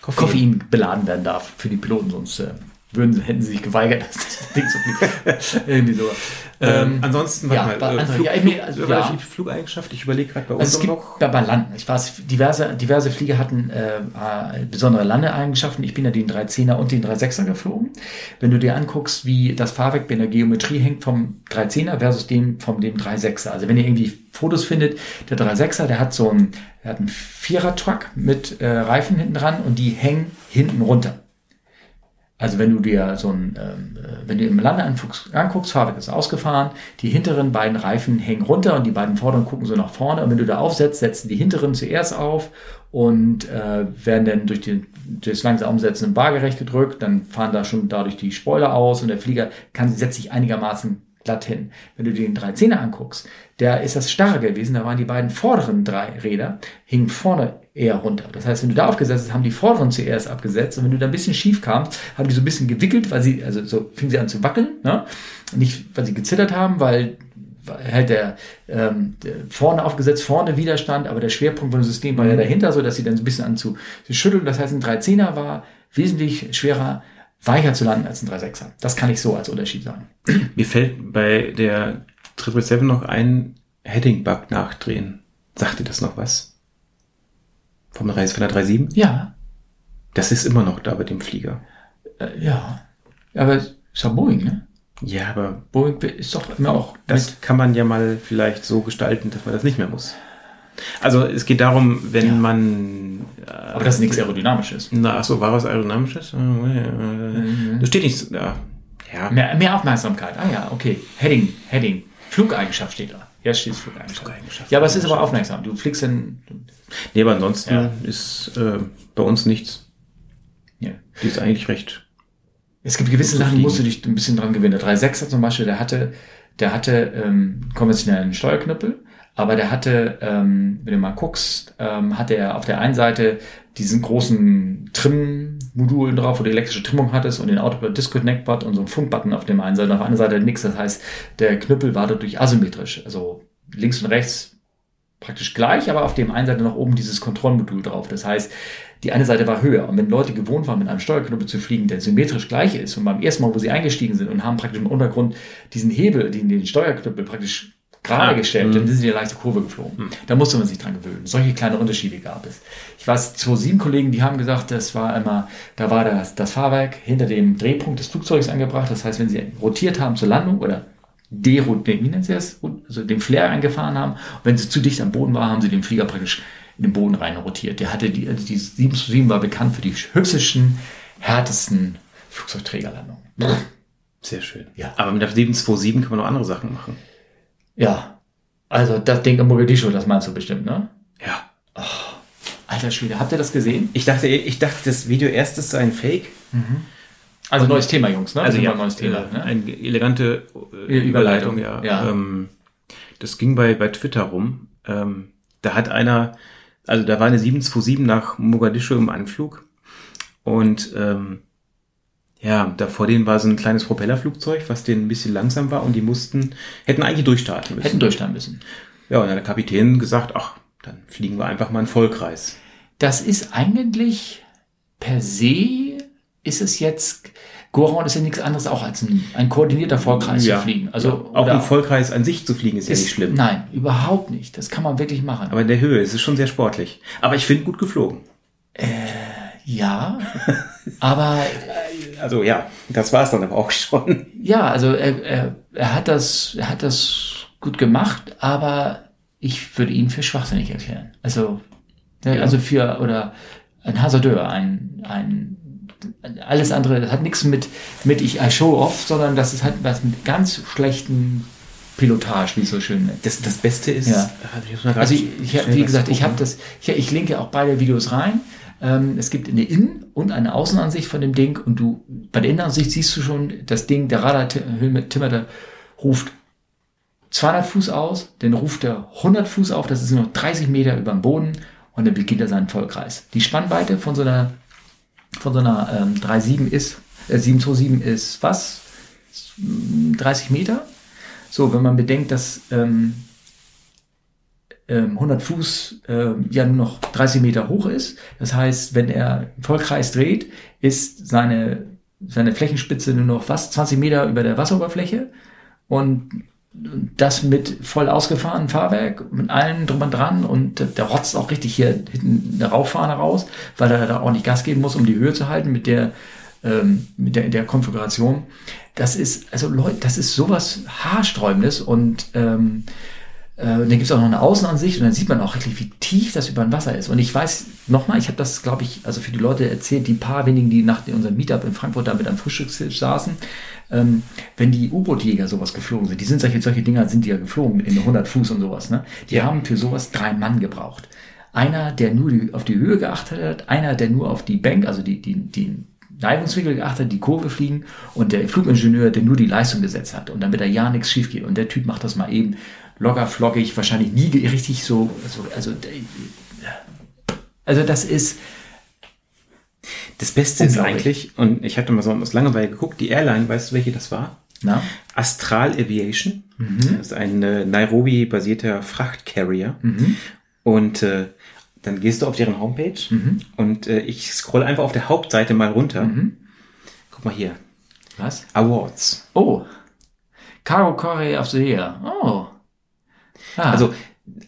Koffein. Koffein. beladen werden darf für die Piloten, sonst äh, würden, sie- hätten sie sich geweigert, das Ding zu fliegen. Irgendwie so. Ähm, ansonsten, ja, warte bei mal, äh, anderen- Flug, ja, ich meine, also, Flug, ja. die Flugeigenschaft, ich überlege gerade bei uns Also es gibt noch. bei, bei Landen, ich weiß, diverse, diverse Flieger hatten äh, äh, besondere Landeeigenschaften. Ich bin ja den 310er und den 36er geflogen. Wenn du dir anguckst, wie das Fahrwerk in der Geometrie hängt vom 310er versus dem vom dem 36er. Also wenn ihr irgendwie Fotos findet, der 36er, der hat so einen, der hat einen Vierer-Truck mit äh, Reifen hinten dran und die hängen hinten runter. Also wenn du dir so ein, ähm, äh, wenn du im Lande anguckst, Fahrwerk ist ausgefahren, die hinteren beiden Reifen hängen runter und die beiden vorderen gucken so nach vorne. Und wenn du da aufsetzt, setzen die hinteren zuerst auf und äh, werden dann durch, die, durch das langsam Umsetzen waagerecht gedrückt. Dann fahren da schon dadurch die Spoiler aus und der Flieger kann setzt sich einigermaßen glatt hin. Wenn du dir den 13er anguckst, der ist das starrer gewesen, da waren die beiden vorderen drei Räder, hingen vorne eher runter. Das heißt, wenn du da aufgesetzt hast, haben die vorderen zuerst abgesetzt und wenn du da ein bisschen schief kamst, haben die so ein bisschen gewickelt, weil sie, also so fingen sie an zu wackeln, ne? Nicht, weil sie gezittert haben, weil halt der, ähm, der vorne aufgesetzt, vorne Widerstand, aber der Schwerpunkt von dem System war ja dahinter, so dass sie dann so ein bisschen an zu, schütteln. Das heißt, ein 13er war wesentlich schwerer, weicher zu landen als ein 3.6er. Das kann ich so als Unterschied sagen. Mir fällt bei der 777 noch ein Heading-Bug nachdrehen. Sagt dir das noch was? Vom Reis von der 37? Ja, Das ist immer noch da bei dem Flieger. äh, ja. Aber ist ja Boeing, ne? Ja, aber Boeing ist doch immer auch das kann man ja mal vielleicht so gestalten, dass man das nicht mehr muss. Also es geht darum, wenn Ja. man... Äh, aber das ist nichts Aerodynamisches. Na, ach so, war was Aerodynamisches? Äh, Das steht nicht... Ja, ja. Mehr, mehr Aufmerksamkeit. Ah ja, okay. Heading, Heading. Flugeigenschaft steht da. Ja, steht Flugeigenschaft. Flugeigenschaft. Ja, aber es ist aber aufmerksam. Du fliegst dann. Nee, aber ansonsten Ja. ist äh, bei uns nichts. Ja. Die ist eigentlich recht... Es gibt gewisse Sachen, musst du dich ein bisschen dran gewinnen. Der 3.6er zum Beispiel, der hatte, der hatte ähm, konventionellen Steuerknüppel, aber der hatte, ähm, wenn du mal guckst, ähm, hatte er auf der einen Seite diesen großen Trim-Modul drauf, wo du elektrische Trimmung hattest und den Autopilot Disco Neckbot und so einen Funkbutton auf dem einen Seite auf der anderen Seite nichts. Das heißt, der Knüppel war dadurch asymmetrisch. Also links und rechts praktisch gleich, aber auf dem einen Seite noch oben dieses Kontrollmodul drauf. Das heißt, die eine Seite war höher. Und wenn Leute gewohnt waren, mit einem Steuerknüppel zu fliegen, der symmetrisch gleich ist, und beim ersten Mal, wo sie eingestiegen sind und haben praktisch im Untergrund diesen Hebel, den, den Steuerknüppel praktisch gerade Ah, gestellt, mhm. dann sind sie in eine leichte Kurve geflogen. Da musste man sich dran gewöhnen. Solche kleine Unterschiede gab es. Ich weiß, zwei sieben Kollegen, die haben gesagt, das war immer, da war das, das Fahrwerk hinter dem Drehpunkt des Flugzeugs angebracht. Das heißt, wenn sie rotiert haben zur Landung oder derotiert, wie nennt sie das? Also den Flair eingefahren haben. Und wenn sie zu dicht am Boden war, haben sie den Flieger praktisch in den Boden rein rotiert. Der hatte die, also die 7 zu 7 war bekannt für die hübschesten, härtesten Flugzeugträgerlandungen. Sehr schön. Ja. Aber mit der 727 kann man noch andere Sachen machen. Ja. Also das Ding in Mogadischu, das meinst du bestimmt, ne? Ja. Alter Schwede, habt ihr das gesehen? Ich dachte, ich dachte, das Video erstes sei ein Fake. Also neues Thema, Jungs, ne? Also ja, neues Thema, äh, ne? eine elegante äh, Überleitung, Überleitung, ja. ja. Ähm, das ging bei, bei Twitter rum. Ähm, da hat einer, also da war eine 727 nach Mogadischu im Anflug und ähm, ja, da vor denen war so ein kleines Propellerflugzeug, was denen ein bisschen langsam war und die mussten, hätten eigentlich durchstarten müssen. Hätten durchstarten müssen. Ja, und dann hat der Kapitän gesagt, ach, dann fliegen wir einfach mal einen Vollkreis. Das ist eigentlich per se, ist es jetzt, Goron ist ja nichts anderes auch als ein, ein koordinierter Vollkreis zu fliegen. Also, ja. auch ein Vollkreis an sich zu fliegen ist, ja ist, nicht schlimm. Nein, überhaupt nicht. Das kann man wirklich machen. Aber in der Höhe ist es schon sehr sportlich. Aber ich finde gut geflogen. Ja, aber also ja, das war es dann aber auch schon. Ja, also er, er, er hat das, er hat das gut gemacht, aber ich würde ihn für schwachsinnig erklären. Also, ja. also für oder ein Hasardeur, ein, ein alles andere, das hat nichts mit, mit ich I show off, sondern das ist halt was mit ganz schlechten Pilotage, wie es so schön ist. Das, das Beste ist, ja. also ich, ich, wie gesagt, ich habe das, ich, ich linke auch beide Videos rein. Ähm, es gibt eine Innen- und eine Außenansicht von dem Ding und du, bei der Innenansicht siehst du schon, das Ding, der Radar-Timmer, ruft 200 Fuß aus, dann ruft er 100 Fuß auf, das ist nur 30 Meter über dem Boden und dann beginnt er seinen Vollkreis. Die Spannweite von so einer, von so einer ähm, 3.7 ist, äh, 727 ist was? 30 Meter? So, wenn man bedenkt, dass ähm, 100 ähm, Fuß äh, ja nur noch 30 Meter hoch ist, das heißt, wenn er im Vollkreis dreht, ist seine, seine Flächenspitze nur noch was? 20 Meter über der Wasseroberfläche und das mit voll ausgefahrenem Fahrwerk, mit allen drum und dran und der rotzt auch richtig hier hinten eine Rauchfahne raus, weil er da auch nicht Gas geben muss, um die Höhe zu halten mit der, ähm, mit der, der Konfiguration. Das ist, also Leute, das ist sowas Haarsträubendes und ähm, äh, dann gibt es auch noch eine Außenansicht und dann sieht man auch wirklich, wie tief das über dem Wasser ist. Und ich weiß nochmal, ich habe das, glaube ich, also für die Leute erzählt, die paar wenigen, die nach unserem Meetup in Frankfurt da mit am Frühstückstisch saßen, ähm, wenn die U-Boot-Jäger sowas geflogen sind, die sind solche, solche Dinger sind die ja geflogen in 100 Fuß und sowas, ne? Die ja. haben für sowas drei Mann gebraucht. Einer, der nur die, auf die Höhe geachtet hat, einer, der nur auf die Bank, also die, die, die Neigungswinkel geachtet hat, die Kurve fliegen und der Flugingenieur, der nur die Leistung gesetzt hat und damit da ja nichts schief geht. Und der Typ macht das mal eben locker flockig, wahrscheinlich nie richtig so, so also, also das ist, das Beste ist eigentlich, und ich hatte mal so aus Langeweile geguckt, die Airline, weißt du, welche das war? Na? Astral Aviation. Mhm. Das ist ein äh, Nairobi-basierter Frachtcarrier. Mhm. Und äh, dann gehst du auf deren Homepage mhm. und äh, ich scroll einfach auf der Hauptseite mal runter. Mhm. Guck mal hier. Was? Awards. Oh. Cargo Courier of the Year. Oh. Ah. Also,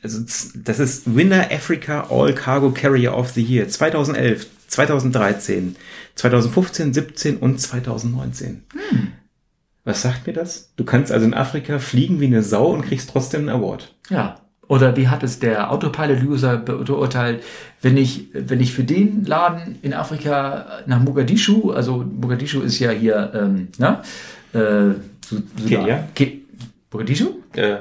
also, das ist Winner Africa All Cargo Carrier of the Year 2011, 2013, 2015, 17 und 2019. Hm. Was sagt mir das? Du kannst also in Afrika fliegen wie eine Sau und kriegst trotzdem einen Award. Ja. Oder wie hat es der Autopilot-User beurteilt, wenn ich, wenn ich für den Laden in Afrika nach Mogadischu, also Mogadischu ist ja hier, ähm, na, äh, Kenia? Ke Mogadischu? Äh,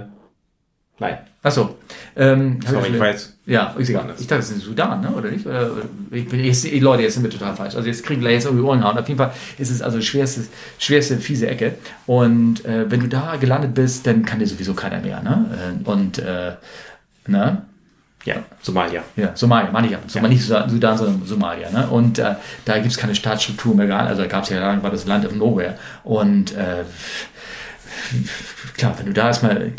nein. Achso. Ähm, Sorry, ich weiß. Ja, ist egal. Ich dachte, es ist Sudan, ne? oder nicht? Oder, ich, ich, Leute, jetzt sind wir total falsch. Also jetzt kriegen wir jetzt irgendwie Ohren hauen. Auf jeden Fall ist es also schwerste, schwerste, fiese Ecke. Und äh, wenn du da gelandet bist, dann kann dir sowieso keiner mehr. Ne? Äh, und, äh, ne? Ja, Somalia. Ja, Somalia, meine ich ja. ja. Nicht Sudan, sondern Somalia. Ne? Und äh, da gibt es keine Staatsstruktur mehr. Also da gab es ja lange, war das Land of Nowhere. Und äh, klar, wenn du da erstmal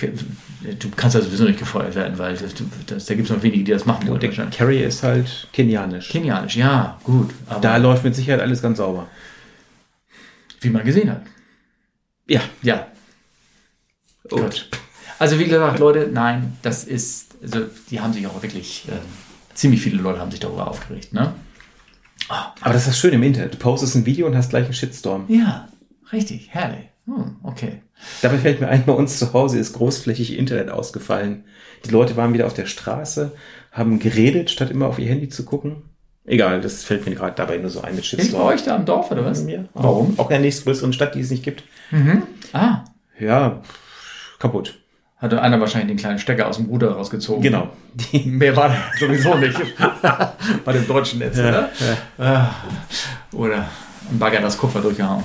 du kannst ja sowieso nicht gefeuert werden, weil das, das, da gibt es noch wenige, die das machen wollen. Der Carry ist halt kenianisch. Kenianisch, ja, gut. da läuft mit Sicherheit alles ganz sauber. Wie man gesehen hat. Ja. Ja. Gut. Also wie gesagt, Leute, nein, das ist, also die haben sich auch wirklich, äh, ziemlich viele Leute haben sich darüber aufgeregt, ne? Oh, aber das ist schön im Internet. Du postest ein Video und hast gleich einen Shitstorm. Ja, richtig, herrlich. Hm, okay. Dabei fällt mir ein, bei uns zu Hause ist großflächig Internet ausgefallen. Die Leute waren wieder auf der Straße, haben geredet, statt immer auf ihr Handy zu gucken. Egal, das fällt mir gerade dabei nur so ein mit Shitstorm. bei euch da im Dorf, oder was? Mir. Warum? Auch in der nächstgrößeren Stadt, die es nicht gibt. Mhm. Ah. Ja, kaputt. Hatte einer wahrscheinlich den kleinen Stecker aus dem Ruder rausgezogen. Genau. Die Mehr war sowieso nicht. Bei dem deutschen Netz, ja, oder? Ja. Ah. Oder Bagger das Kupfer durchgehauen.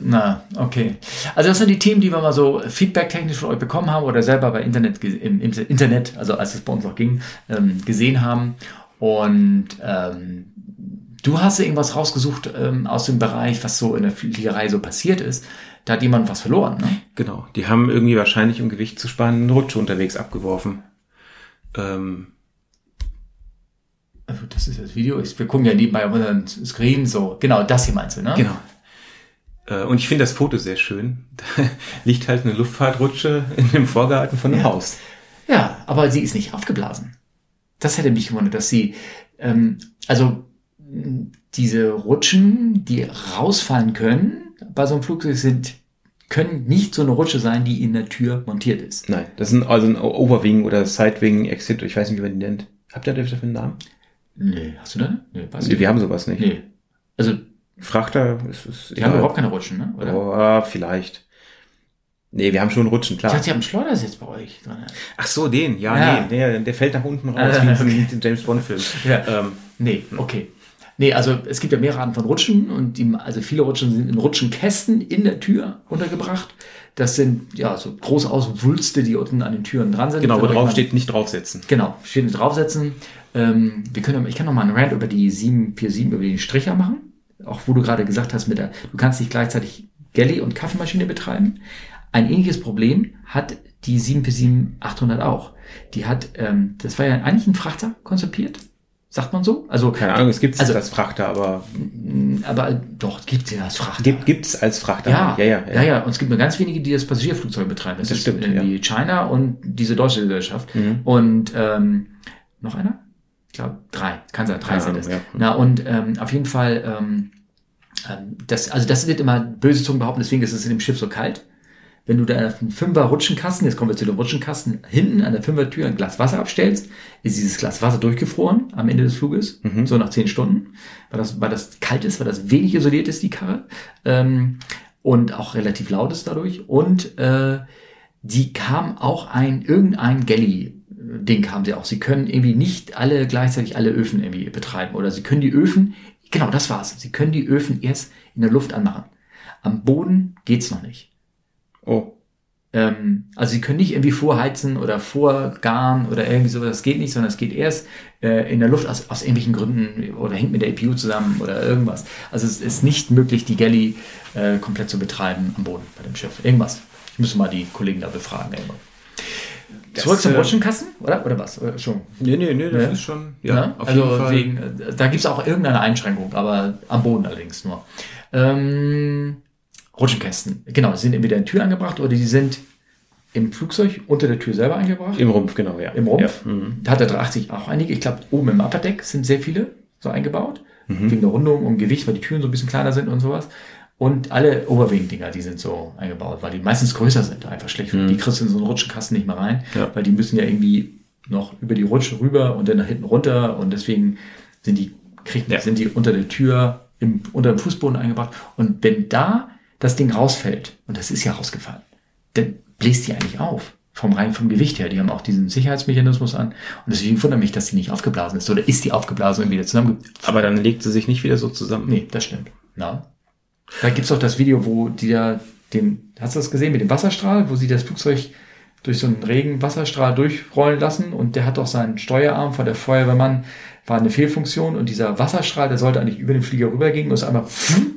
Na, okay. Also das sind die Themen, die wir mal so feedbacktechnisch von euch bekommen haben oder selber bei Internet, im, im Internet, also als es bei uns noch ging, ähm, gesehen haben. Und ähm, du hast irgendwas rausgesucht ähm, aus dem Bereich, was so in der Fliegerei so passiert ist. Da hat jemand was verloren, ne? Genau. Die haben irgendwie wahrscheinlich, um Gewicht zu sparen, eine Rutsche unterwegs abgeworfen. Ähm, also das ist das Video. Wir gucken ja nebenbei auf unseren Screen so. Genau, das hier meinst du, ne? Genau. Äh, und ich finde das Foto sehr schön. Da liegt halt eine Luftfahrtrutsche in dem Vorgarten von einem ja. Haus. Ja, aber sie ist nicht aufgeblasen. Das hätte mich gewundert, dass sie, ähm, also diese Rutschen, die rausfallen können bei so einem Flugzeug, sind können nicht so eine Rutsche sein, die in der Tür montiert ist. Nein, das sind also ein Overwing oder Sidewing, Exit, ich weiß nicht, wie man die nennt. Habt ihr dafür einen Namen? Nee, hast du da? Nee, weiß nee, wir haben sowas nicht. Nee. Also Frachter ist, ist Die haben überhaupt keine Rutschen, ne? Oder? Oh, vielleicht. Nee, wir haben schon Rutschen, klar. Ich dachte, ihr habt einen Schleudersitz bei euch drin. Ach so, den, ja, ja. nee, der, der fällt nach unten raus, wie okay. in James Bond-Film. Ja. Ähm, nee, okay. Nee, also es gibt ja mehrere Arten von Rutschen und die, also viele Rutschen sind in Rutschenkästen in der Tür untergebracht. Das sind ja so große Auswülste, die unten an den Türen dran sind. Genau, wo drauf steht, nicht draufsetzen. Genau, steht nicht draufsetzen. Ähm, wir können, ich kann noch mal einen Rant über die 747, über die Stricher machen. Auch wo du gerade gesagt hast, mit der, du kannst nicht gleichzeitig Galley und Kaffeemaschine betreiben. Ein ähnliches Problem hat die 747-800 auch. Die hat, ähm, das war ja eigentlich ein Frachter konzipiert Sagt man so? Also keine Ahnung, es gibt es also, als Frachter, aber aber doch gibt es als Frachter. Gibt gibt's als Frachter? Ja, ja, ja, ja, ja. ja. Und es gibt nur ganz wenige, die das Passagierflugzeug betreiben. Das, das stimmt. Wie ja. China und diese deutsche Gesellschaft. Mhm. Und ähm, noch einer? Ich glaube drei. Kann sein, drei sind es. Ja. Na und ähm, auf jeden Fall. Ähm, ähm, das, also das wird immer böse Zungen behaupten, deswegen ist es in dem Schiff so kalt wenn du da einen Fünfer Rutschenkasten, jetzt kommen wir zu dem Rutschenkasten, hinten an der Fünfertür ein Glas Wasser abstellst, ist dieses Glas Wasser durchgefroren am Ende des Fluges, mhm. so nach zehn Stunden, weil das, weil das kalt ist, weil das wenig isoliert ist, die Karre, ähm, und auch relativ laut ist dadurch. Und äh, die kam auch ein, irgendein Galley, Ding haben sie auch. Sie können irgendwie nicht alle gleichzeitig alle Öfen irgendwie betreiben oder sie können die Öfen, genau das war's. Sie können die Öfen erst in der Luft anmachen. Am Boden geht's noch nicht. Oh. Ähm, also sie können nicht irgendwie vorheizen oder vorgaren oder irgendwie sowas, das geht nicht, sondern es geht erst äh, in der Luft aus, aus irgendwelchen Gründen oder hängt mit der EPU zusammen oder irgendwas. Also es ist nicht möglich, die Galley äh, komplett zu betreiben am Boden bei dem Schiff. Irgendwas. Ich muss mal die Kollegen da befragen. Irgendwann. Das, Zurück zum äh, Rutschenkasten, oder? Oder was? Oder schon? Nee, nee, nee, das ja? ist schon. Ja, ja? auf also jeden Fall. Wegen, äh, da gibt es auch irgendeine Einschränkung, aber am Boden allerdings nur. Ähm, Rutschenkästen. Genau, die sind entweder in der Tür angebracht oder die sind im Flugzeug unter der Tür selber eingebracht. Im Rumpf, genau, ja. Im Rumpf. Ja. Mhm. Da hat der 380 auch einige. Ich glaube, oben im Upperdeck sind sehr viele so eingebaut. Mhm. Wegen der Rundung und Gewicht, weil die Türen so ein bisschen kleiner sind und sowas. Und alle Oberwing-Dinger, die sind so eingebaut, weil die meistens größer sind, einfach schlecht. Mhm. Die kriegst du in so einen Rutschenkasten nicht mehr rein, ja. weil die müssen ja irgendwie noch über die Rutsche rüber und dann nach hinten runter und deswegen sind die, kriegt, ja. sind die unter der Tür im, unter dem Fußboden eingebracht. Und wenn da das Ding rausfällt, und das ist ja rausgefallen, dann bläst die eigentlich auf. Vom rein vom Gewicht her. Die haben auch diesen Sicherheitsmechanismus an. Und deswegen wundert mich, dass die nicht aufgeblasen ist. Oder ist die aufgeblasen und wieder zusammen? Aber dann legt sie sich nicht wieder so zusammen. Nee, das stimmt. Na. Da gibt's auch das Video, wo die da den, hast du das gesehen mit dem Wasserstrahl, wo sie das Flugzeug durch so einen Regenwasserstrahl durchrollen lassen und der hat auch seinen Steuerarm von der Feuerwehrmann war eine Fehlfunktion und dieser Wasserstrahl, der sollte eigentlich über den Flieger rübergehen und ist einmal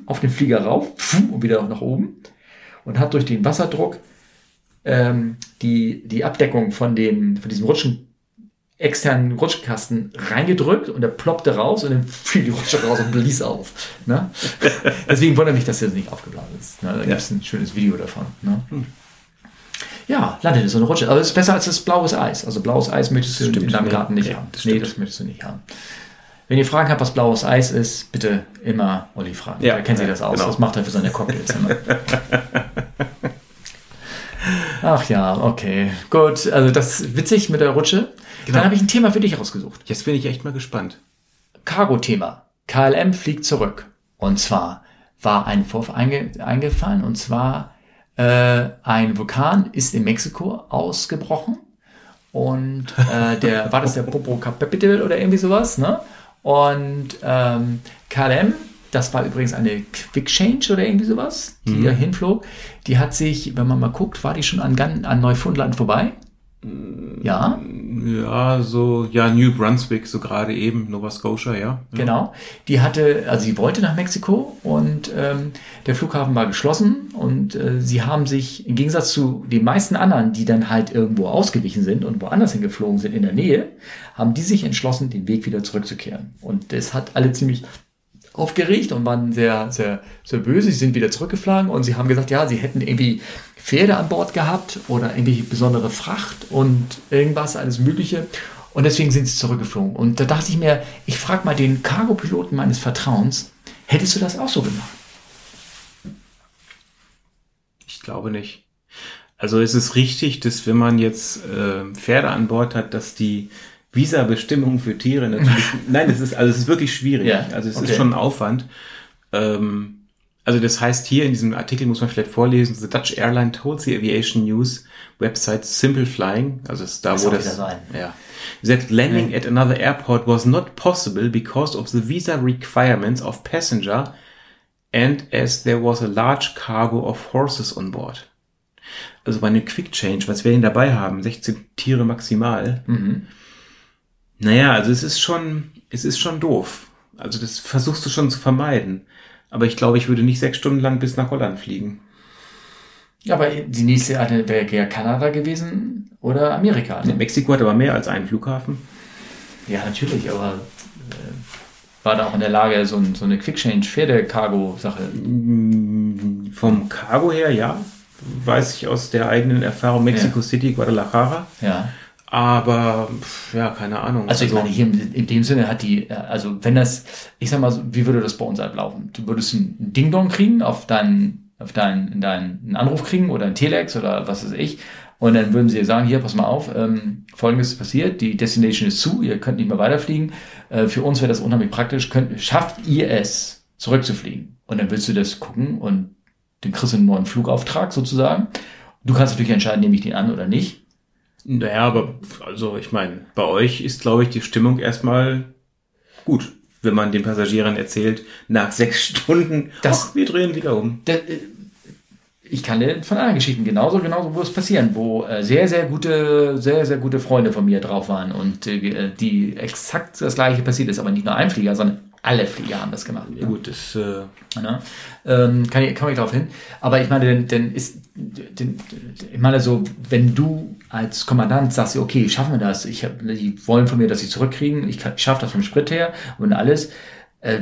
auf den Flieger rauf und wieder nach oben und hat durch den Wasserdruck ähm, die, die Abdeckung von, den, von diesem Rutschen, externen Rutschkasten reingedrückt und er ploppte raus und dann fiel die Rutsche raus und blies auf. Ne? Deswegen wundert mich, dass das nicht aufgeblasen ist. Ne? Da ja. gibt es ein schönes Video davon. Ne? Hm. Ja, landet in so eine Rutsche. Aber es ist besser als das blaues Eis. Also blaues Eis möchtest du stimmt, in deinem Garten nicht nee, haben. Das nee, das möchtest du nicht haben. Wenn ihr Fragen habt, was blaues Eis ist, bitte immer Olli fragen. Ja, er kennt sich das aus. Genau. Das macht er für seine Cocktails immer. Ach ja, okay. Gut, also das ist witzig mit der Rutsche. Genau. Dann habe ich ein Thema für dich rausgesucht. Jetzt bin ich echt mal gespannt. Cargo-Thema. KLM fliegt zurück. Und zwar war ein Vorfall einge eingefallen und zwar äh, ein Vulkan ist in Mexiko ausgebrochen. Und äh, der war das der Popocatépetl oder irgendwie sowas, ne? Und ähm, KLM, das war übrigens eine Quick Change oder irgendwie sowas, die mhm. hinflog. Die hat sich, wenn man mal guckt, war die schon an, an Neufundland vorbei? Ja. Ja, so, ja, New Brunswick, so gerade eben, Nova Scotia, ja. Genau. Die hatte, also sie wollte nach Mexiko und ähm, der Flughafen war geschlossen und äh, sie haben sich im Gegensatz zu den meisten anderen, die dann halt irgendwo ausgewichen sind und woanders hingeflogen sind in der Nähe, haben die sich entschlossen, den Weg wieder zurückzukehren. Und das hat alle ziemlich aufgeregt und waren sehr, sehr, sehr böse. Sie sind wieder zurückgeflogen und sie haben gesagt, ja, sie hätten irgendwie Pferde an Bord gehabt oder irgendwie besondere Fracht und irgendwas, alles Mögliche. Und deswegen sind sie zurückgeflogen. Und da dachte ich mir, ich frage mal den Cargo-Piloten meines Vertrauens, hättest du das auch so gemacht? Ich glaube nicht. Also es ist richtig, dass wenn man jetzt äh, Pferde an Bord hat, dass die Visa-Bestimmungen für Tiere natürlich. nein, es ist also es ist wirklich schwierig. Ja, also es okay. ist schon ein Aufwand. Ähm, also das heißt hier in diesem Artikel muss man vielleicht vorlesen: The Dutch Airline told the Aviation News website Simple Flying, also ist da Das wo das wieder sein. ja that landing at another airport was not possible because of the visa requirements of passenger and as there was a large cargo of horses on board. Also bei einem Quick Change, was wir denn dabei haben, 16 Tiere maximal. Mhm. Naja, also es ist schon, es ist schon doof. Also das versuchst du schon zu vermeiden. Aber ich glaube, ich würde nicht sechs Stunden lang bis nach Holland fliegen. Ja, aber die nächste wäre ja Kanada gewesen oder Amerika. Ne? Mexiko hat aber mehr als einen Flughafen. Ja, natürlich, aber äh, war da auch in der Lage, so, ein, so eine Quick-Change-Pferde-Cargo-Sache. Vom Cargo her, ja. Weiß ich aus der eigenen Erfahrung Mexico Ja. City, Guadalajara. Ja. Aber, ja, keine Ahnung. Also ich meine, hier in, in dem Sinne hat die, äh, also wenn das, ich sag mal, so, wie würde das bei uns ablaufen? Du würdest einen Ding-Dong kriegen auf deinen, auf deinen, deinen einen Anruf kriegen oder ein Telex oder was weiß ich. Und dann würden sie dir sagen, hier, pass mal auf, ähm, folgendes ist passiert, die Destination ist zu, ihr könnt nicht mehr weiterfliegen. Äh, für uns wäre das unheimlich praktisch. Könnt, schafft ihr es, zurückzufliegen? Und dann willst du das gucken und dann kriegst du einen neuen Flugauftrag sozusagen. Du kannst natürlich entscheiden, nehme ich den an oder nicht. Naja, aber also ich meine, bei euch ist, glaube ich, die Stimmung erstmal gut, wenn man den Passagieren erzählt, nach sechs Stunden, Das- ach, wir drehen wieder um. Da, äh, ich kann dir von anderen Geschichten genauso, genauso wo es passieren, wo äh, sehr, sehr gute, sehr, sehr gute Freunde von mir drauf waren und äh, die exakt das gleiche passiert ist, aber nicht nur ein Flieger, sondern alle Flieger haben das gemacht. Ja, gut, das, äh, Ne? Ähm, kann ich, komme ich darauf hin. Aber ich meine, denn, denn ist, denn, ich meine so, wenn du als Kommandant sagst, okay, schaffen wir das, ich hab, die wollen von mir, dass sie zurückkriegen, ich, kann- ich schaffe das vom Sprit her und alles. Äh,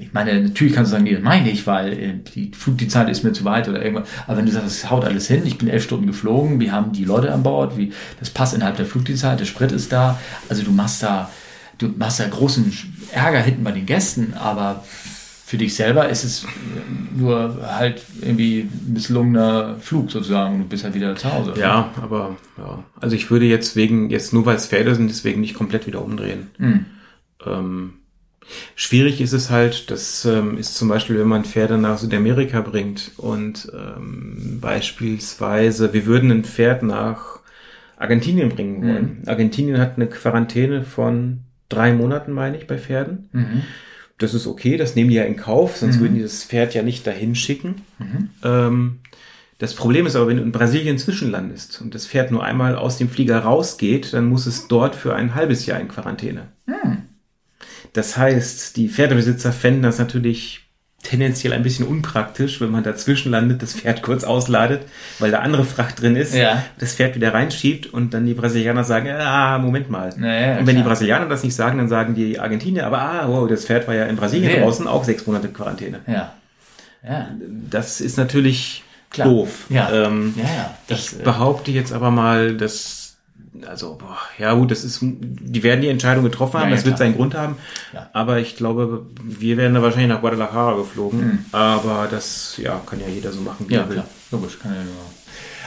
ich meine, natürlich kannst du sagen, nee, das meine ich, weil äh, die Flug, die Zeit ist mir zu weit oder irgendwas. Aber wenn du sagst, es haut alles hin, ich bin elf Stunden geflogen, wir haben die Leute an Bord, wie, das passt innerhalb der Flugdienstzeit, der Sprit ist da, also du machst da, du machst da großen Ärger hinten bei den Gästen, aber für dich selber ist es nur halt irgendwie ein misslungener Flug sozusagen und du bist halt wieder zu Hause. ja, aber ja, also ich würde jetzt wegen, jetzt nur weil es Pferde sind, deswegen nicht komplett wieder umdrehen. Hm. Ähm, schwierig ist es halt, das ähm, ist zum Beispiel, wenn man Pferde nach Südamerika bringt und ähm, beispielsweise, wir würden ein Pferd nach Argentinien bringen wollen. Argentinien hat eine Quarantäne von drei Monaten, meine ich, bei Pferden. Mhm. Das ist okay, das nehmen die ja in Kauf, sonst würden die das Pferd ja nicht dahin schicken. Ähm, das Problem ist aber, wenn du in Brasilien zwischenlandest und das Pferd nur einmal aus dem Flieger rausgeht, dann muss es dort für ein halbes Jahr in Quarantäne. Das heißt, die Pferdebesitzer fänden das natürlich tendenziell ein bisschen unpraktisch, wenn man dazwischen landet, das Pferd kurz ausladet, weil da andere Fracht drin ist, Ja. das Pferd wieder reinschiebt und dann die Brasilianer sagen, ah, Moment mal. Naja, und wenn die klar. Brasilianer das nicht sagen, dann sagen die Argentinier, aber ah, wow, das Pferd war ja in Brasilien Ja. draußen, auch sechs Monate Quarantäne. Ja. Ja. Das ist natürlich Klar. doof. Ja. Ähm, Ja, ja. Das, ich äh, behaupte jetzt aber mal, dass also boah, ja gut, das ist, die werden die Entscheidung getroffen haben, Ja, ja, das wird klar. seinen Grund haben. Ja. Aber ich glaube, wir wären da wahrscheinlich nach Guadalajara geflogen. Mhm. Aber das, ja, kann ja jeder so machen, wie Ja, er will. klar, logisch. Kann ja nur.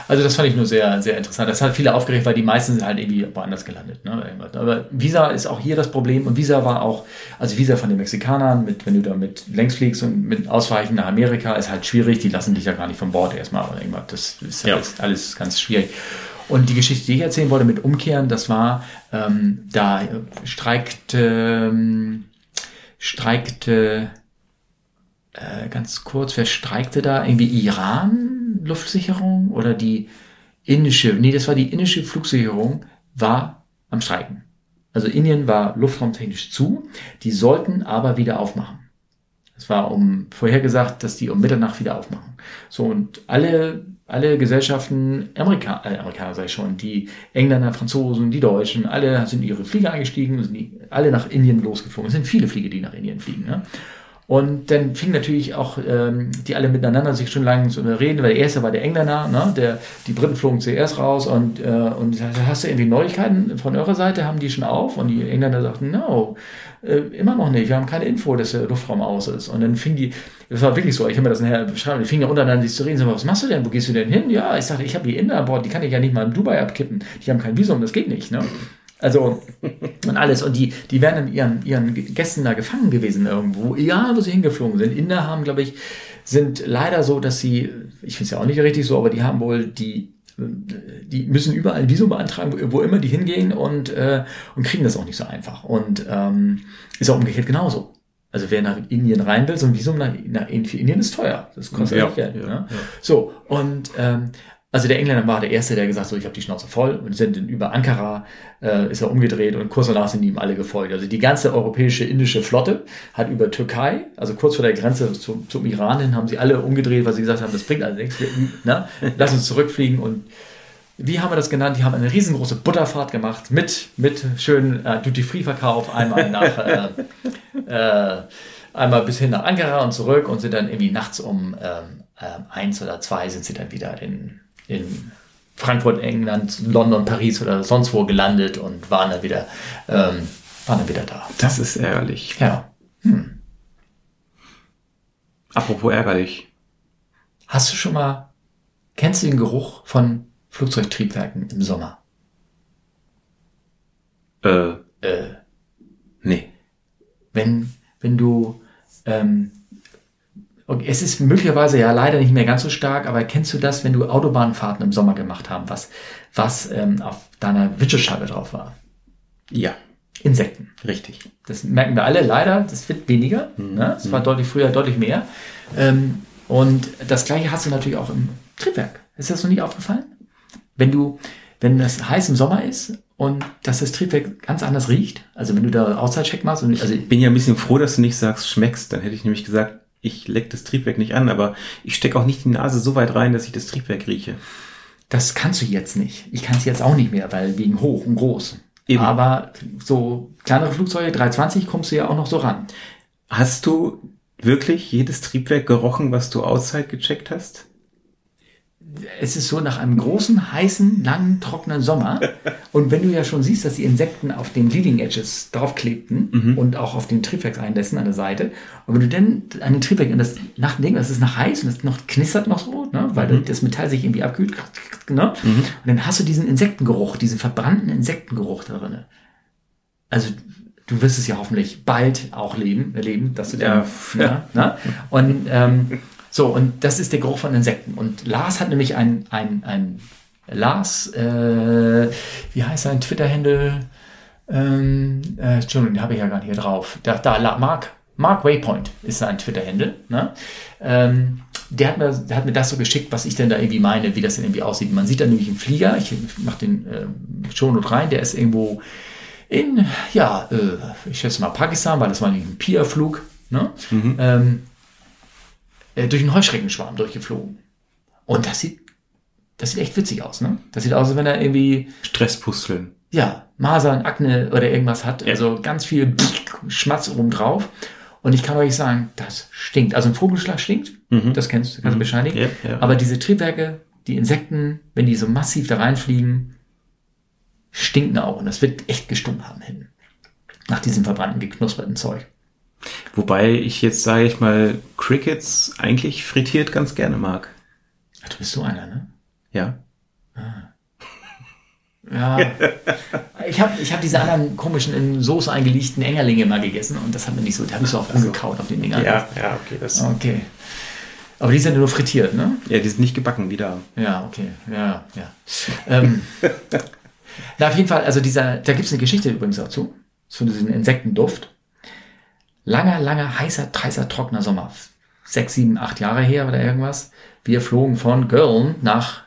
Also das fand ich nur sehr, sehr interessant. Das hat viele aufgeregt, weil die meisten sind halt irgendwie woanders gelandet. Ne? Aber Visa ist auch hier das Problem und Visa war auch, also Visa von den Mexikanern, mit, wenn du da mit längs fliegst und mit Ausweichen nach Amerika, ist halt schwierig. Die lassen dich ja gar nicht von Bord erstmal oder irgendwas. Das ist Ja. alles, alles ganz schwierig. Und die Geschichte, die ich erzählen wollte mit Umkehren, das war, ähm, da streikte, ähm, streikte äh, ganz kurz, wer streikte da? Irgendwie Iran Luftsicherung oder die indische, nee, das war die indische Flugsicherung, war am Streiken. Also Indien war luftraumtechnisch zu, die sollten aber wieder aufmachen. Es war um vorhergesagt, dass die um Mitternacht wieder aufmachen. So und alle alle Gesellschaften, Amerika, äh, Amerikaner ich schon, die Engländer, Franzosen, die Deutschen, alle sind in ihre Flieger eingestiegen, sind die, alle nach Indien losgeflogen. Es sind viele Flieger, die nach Indien fliegen. Ne? Und dann fing natürlich auch ähm, die alle miteinander sich schon lange zu reden, weil der erste war der Engländer, ne? der, die Briten flogen zuerst raus und, äh, und hast du irgendwie Neuigkeiten von eurer Seite, haben die schon auf? Und die Engländer sagten, no, äh, immer noch nicht, wir haben keine Info, dass der Luftraum aus ist. Und dann fing die, das war wirklich so, ich habe mir das nachher beschrieben, die fingen untereinander sich zu reden, so, was machst du denn, wo gehst du denn hin? Ja, ich sagte, ich habe die Inder an Bord, die kann ich ja nicht mal in Dubai abkippen, die haben kein Visum, das geht nicht. Ne? Also, und alles. Und die, die wären in ihren, ihren Gästen da gefangen gewesen irgendwo, egal wo sie hingeflogen sind. Inder haben, glaube ich, sind leider so, dass sie, ich finde es ja auch nicht richtig so, aber die haben wohl die, die müssen überall ein Visum beantragen, wo, wo immer die hingehen und, äh, und kriegen das auch nicht so einfach. Und ähm, ist auch umgekehrt genauso. Also wer nach Indien rein will, so ein Visum nach, nach für Indien ist teuer. Das kostet ja, Geld. Ja, ne? ja. So, und ähm, also der Engländer war der Erste, der gesagt hat, so, ich habe die Schnauze voll und sind über Ankara, äh, ist er umgedreht und kurz danach sind ihm alle gefolgt. Also die ganze europäische indische Flotte hat über Türkei, also kurz vor der Grenze zum, zum Iran hin, haben sie alle umgedreht, weil sie gesagt haben, das bringt alles nichts, ne? lass uns zurückfliegen und wie haben wir das genannt? Die haben eine riesengroße Butterfahrt gemacht mit, mit schönen äh, Duty-Free-Verkauf, einmal nach, äh, äh, einmal bis hin nach Ankara und zurück und sind dann irgendwie nachts um ähm, äh, eins oder zwei sind sie dann wieder in in Frankfurt, England, London, Paris oder sonst wo gelandet und waren dann wieder, ähm, waren dann wieder da. Das ist ärgerlich. Ja. Hm. Apropos ärgerlich. Hast du schon mal, kennst du den Geruch von Flugzeugtriebwerken im Sommer? Äh. Äh. Nee. Wenn, wenn du ähm, Okay, es ist möglicherweise ja leider nicht mehr ganz so stark, aber kennst du das, wenn du Autobahnfahrten im Sommer gemacht haben, was, was ähm, auf deiner Witschescheibe drauf war? Ja. Insekten. Richtig. Das merken wir alle leider, das wird weniger. Mhm. Ne? Es war deutlich früher deutlich mehr. Ähm, und das gleiche hast du natürlich auch im Triebwerk. Ist das noch nicht aufgefallen? Wenn du, wenn das heiß im Sommer ist und dass das Triebwerk ganz anders riecht, also wenn du da Auszeitcheck machst und also ich bin ja ein bisschen froh, dass du nicht sagst, schmeckst, dann hätte ich nämlich gesagt, ich leck das Triebwerk nicht an, aber ich stecke auch nicht die Nase so weit rein, dass ich das Triebwerk rieche. Das kannst du jetzt nicht. Ich kann es jetzt auch nicht mehr, weil wegen hoch und groß. Eben. Aber so kleinere Flugzeuge, 320, kommst du ja auch noch so ran. Hast du wirklich jedes Triebwerk gerochen, was du Outside gecheckt hast? Es ist so nach einem großen, heißen, langen, trockenen Sommer. Und wenn du ja schon siehst, dass die Insekten auf den Leading Edges draufklebten mhm. und auch auf den Triebwerkseinlässen an der Seite. Und wenn du dann an den Triebwerk und das nach dem das ist nach heiß und es noch knistert noch so, ne, weil mhm. das Metall sich irgendwie abkühlt, ne? Mhm. Und dann hast du diesen Insektengeruch, diesen verbrannten Insektengeruch darin. Also du wirst es ja hoffentlich bald auch leben, erleben, dass du ja, dann, ja. Ne, ne? Und ähm, so, und das ist der Geruch von Insekten. Und Lars hat nämlich ein, ein, ein Lars, äh, wie heißt sein Twitter-Handle? Ähm, äh, Entschuldigung, den habe ich ja gar nicht hier drauf. Da, da Mark, Mark Waypoint ist sein Twitter-Handle. Ne? Ähm, der hat, mir, der hat mir das so geschickt, was ich denn da irgendwie meine, wie das denn irgendwie aussieht. Man sieht da nämlich einen Flieger, ich mache den äh, Shownote rein, der ist irgendwo in, ja, äh, ich schätze mal Pakistan, weil das war nämlich ein Pia-Flug. Ne? Mhm. Ähm, äh, durch einen Heuschreckenschwarm durchgeflogen. Und das sieht, das sieht echt witzig aus, ne? Das sieht aus, als wenn er irgendwie Stresspusteln. Ja, Masern, Akne oder irgendwas hat. Also ganz viel Schmatz oben drauf. Und ich kann euch sagen, das stinkt. Also ein Vogelschlag stinkt. Mhm. Das kennst du, kannst du mhm. bescheinigen. Ja, ja. Aber diese Triebwerke, die Insekten, wenn die so massiv da reinfliegen, stinken auch. Und das wird echt gestummt haben hin. Nach diesem verbrannten, geknusperten Zeug. Wobei ich jetzt, sage ich mal, Crickets eigentlich frittiert ganz gerne mag. Ach, du bist so einer, ne? Ja. Ah. Ja. ich habe ich hab diese anderen komischen in Soße eingelegten Engerlinge mal gegessen und das hat mir nicht so, da habe ich so auf rumgekaut auf den Dingern. Ja, ja, okay. Das okay. Aber die sind nur frittiert, ne? Ja, die sind nicht gebacken, wieder. Ja, okay. Ja, ja. ähm, na, auf jeden Fall, also dieser, da gibt es eine Geschichte übrigens dazu, zu diesem Insektenduft langer, langer, heißer, heißer, trockener Sommer. Sechs, sieben, acht Jahre her oder irgendwas. Wir flogen von Köln nach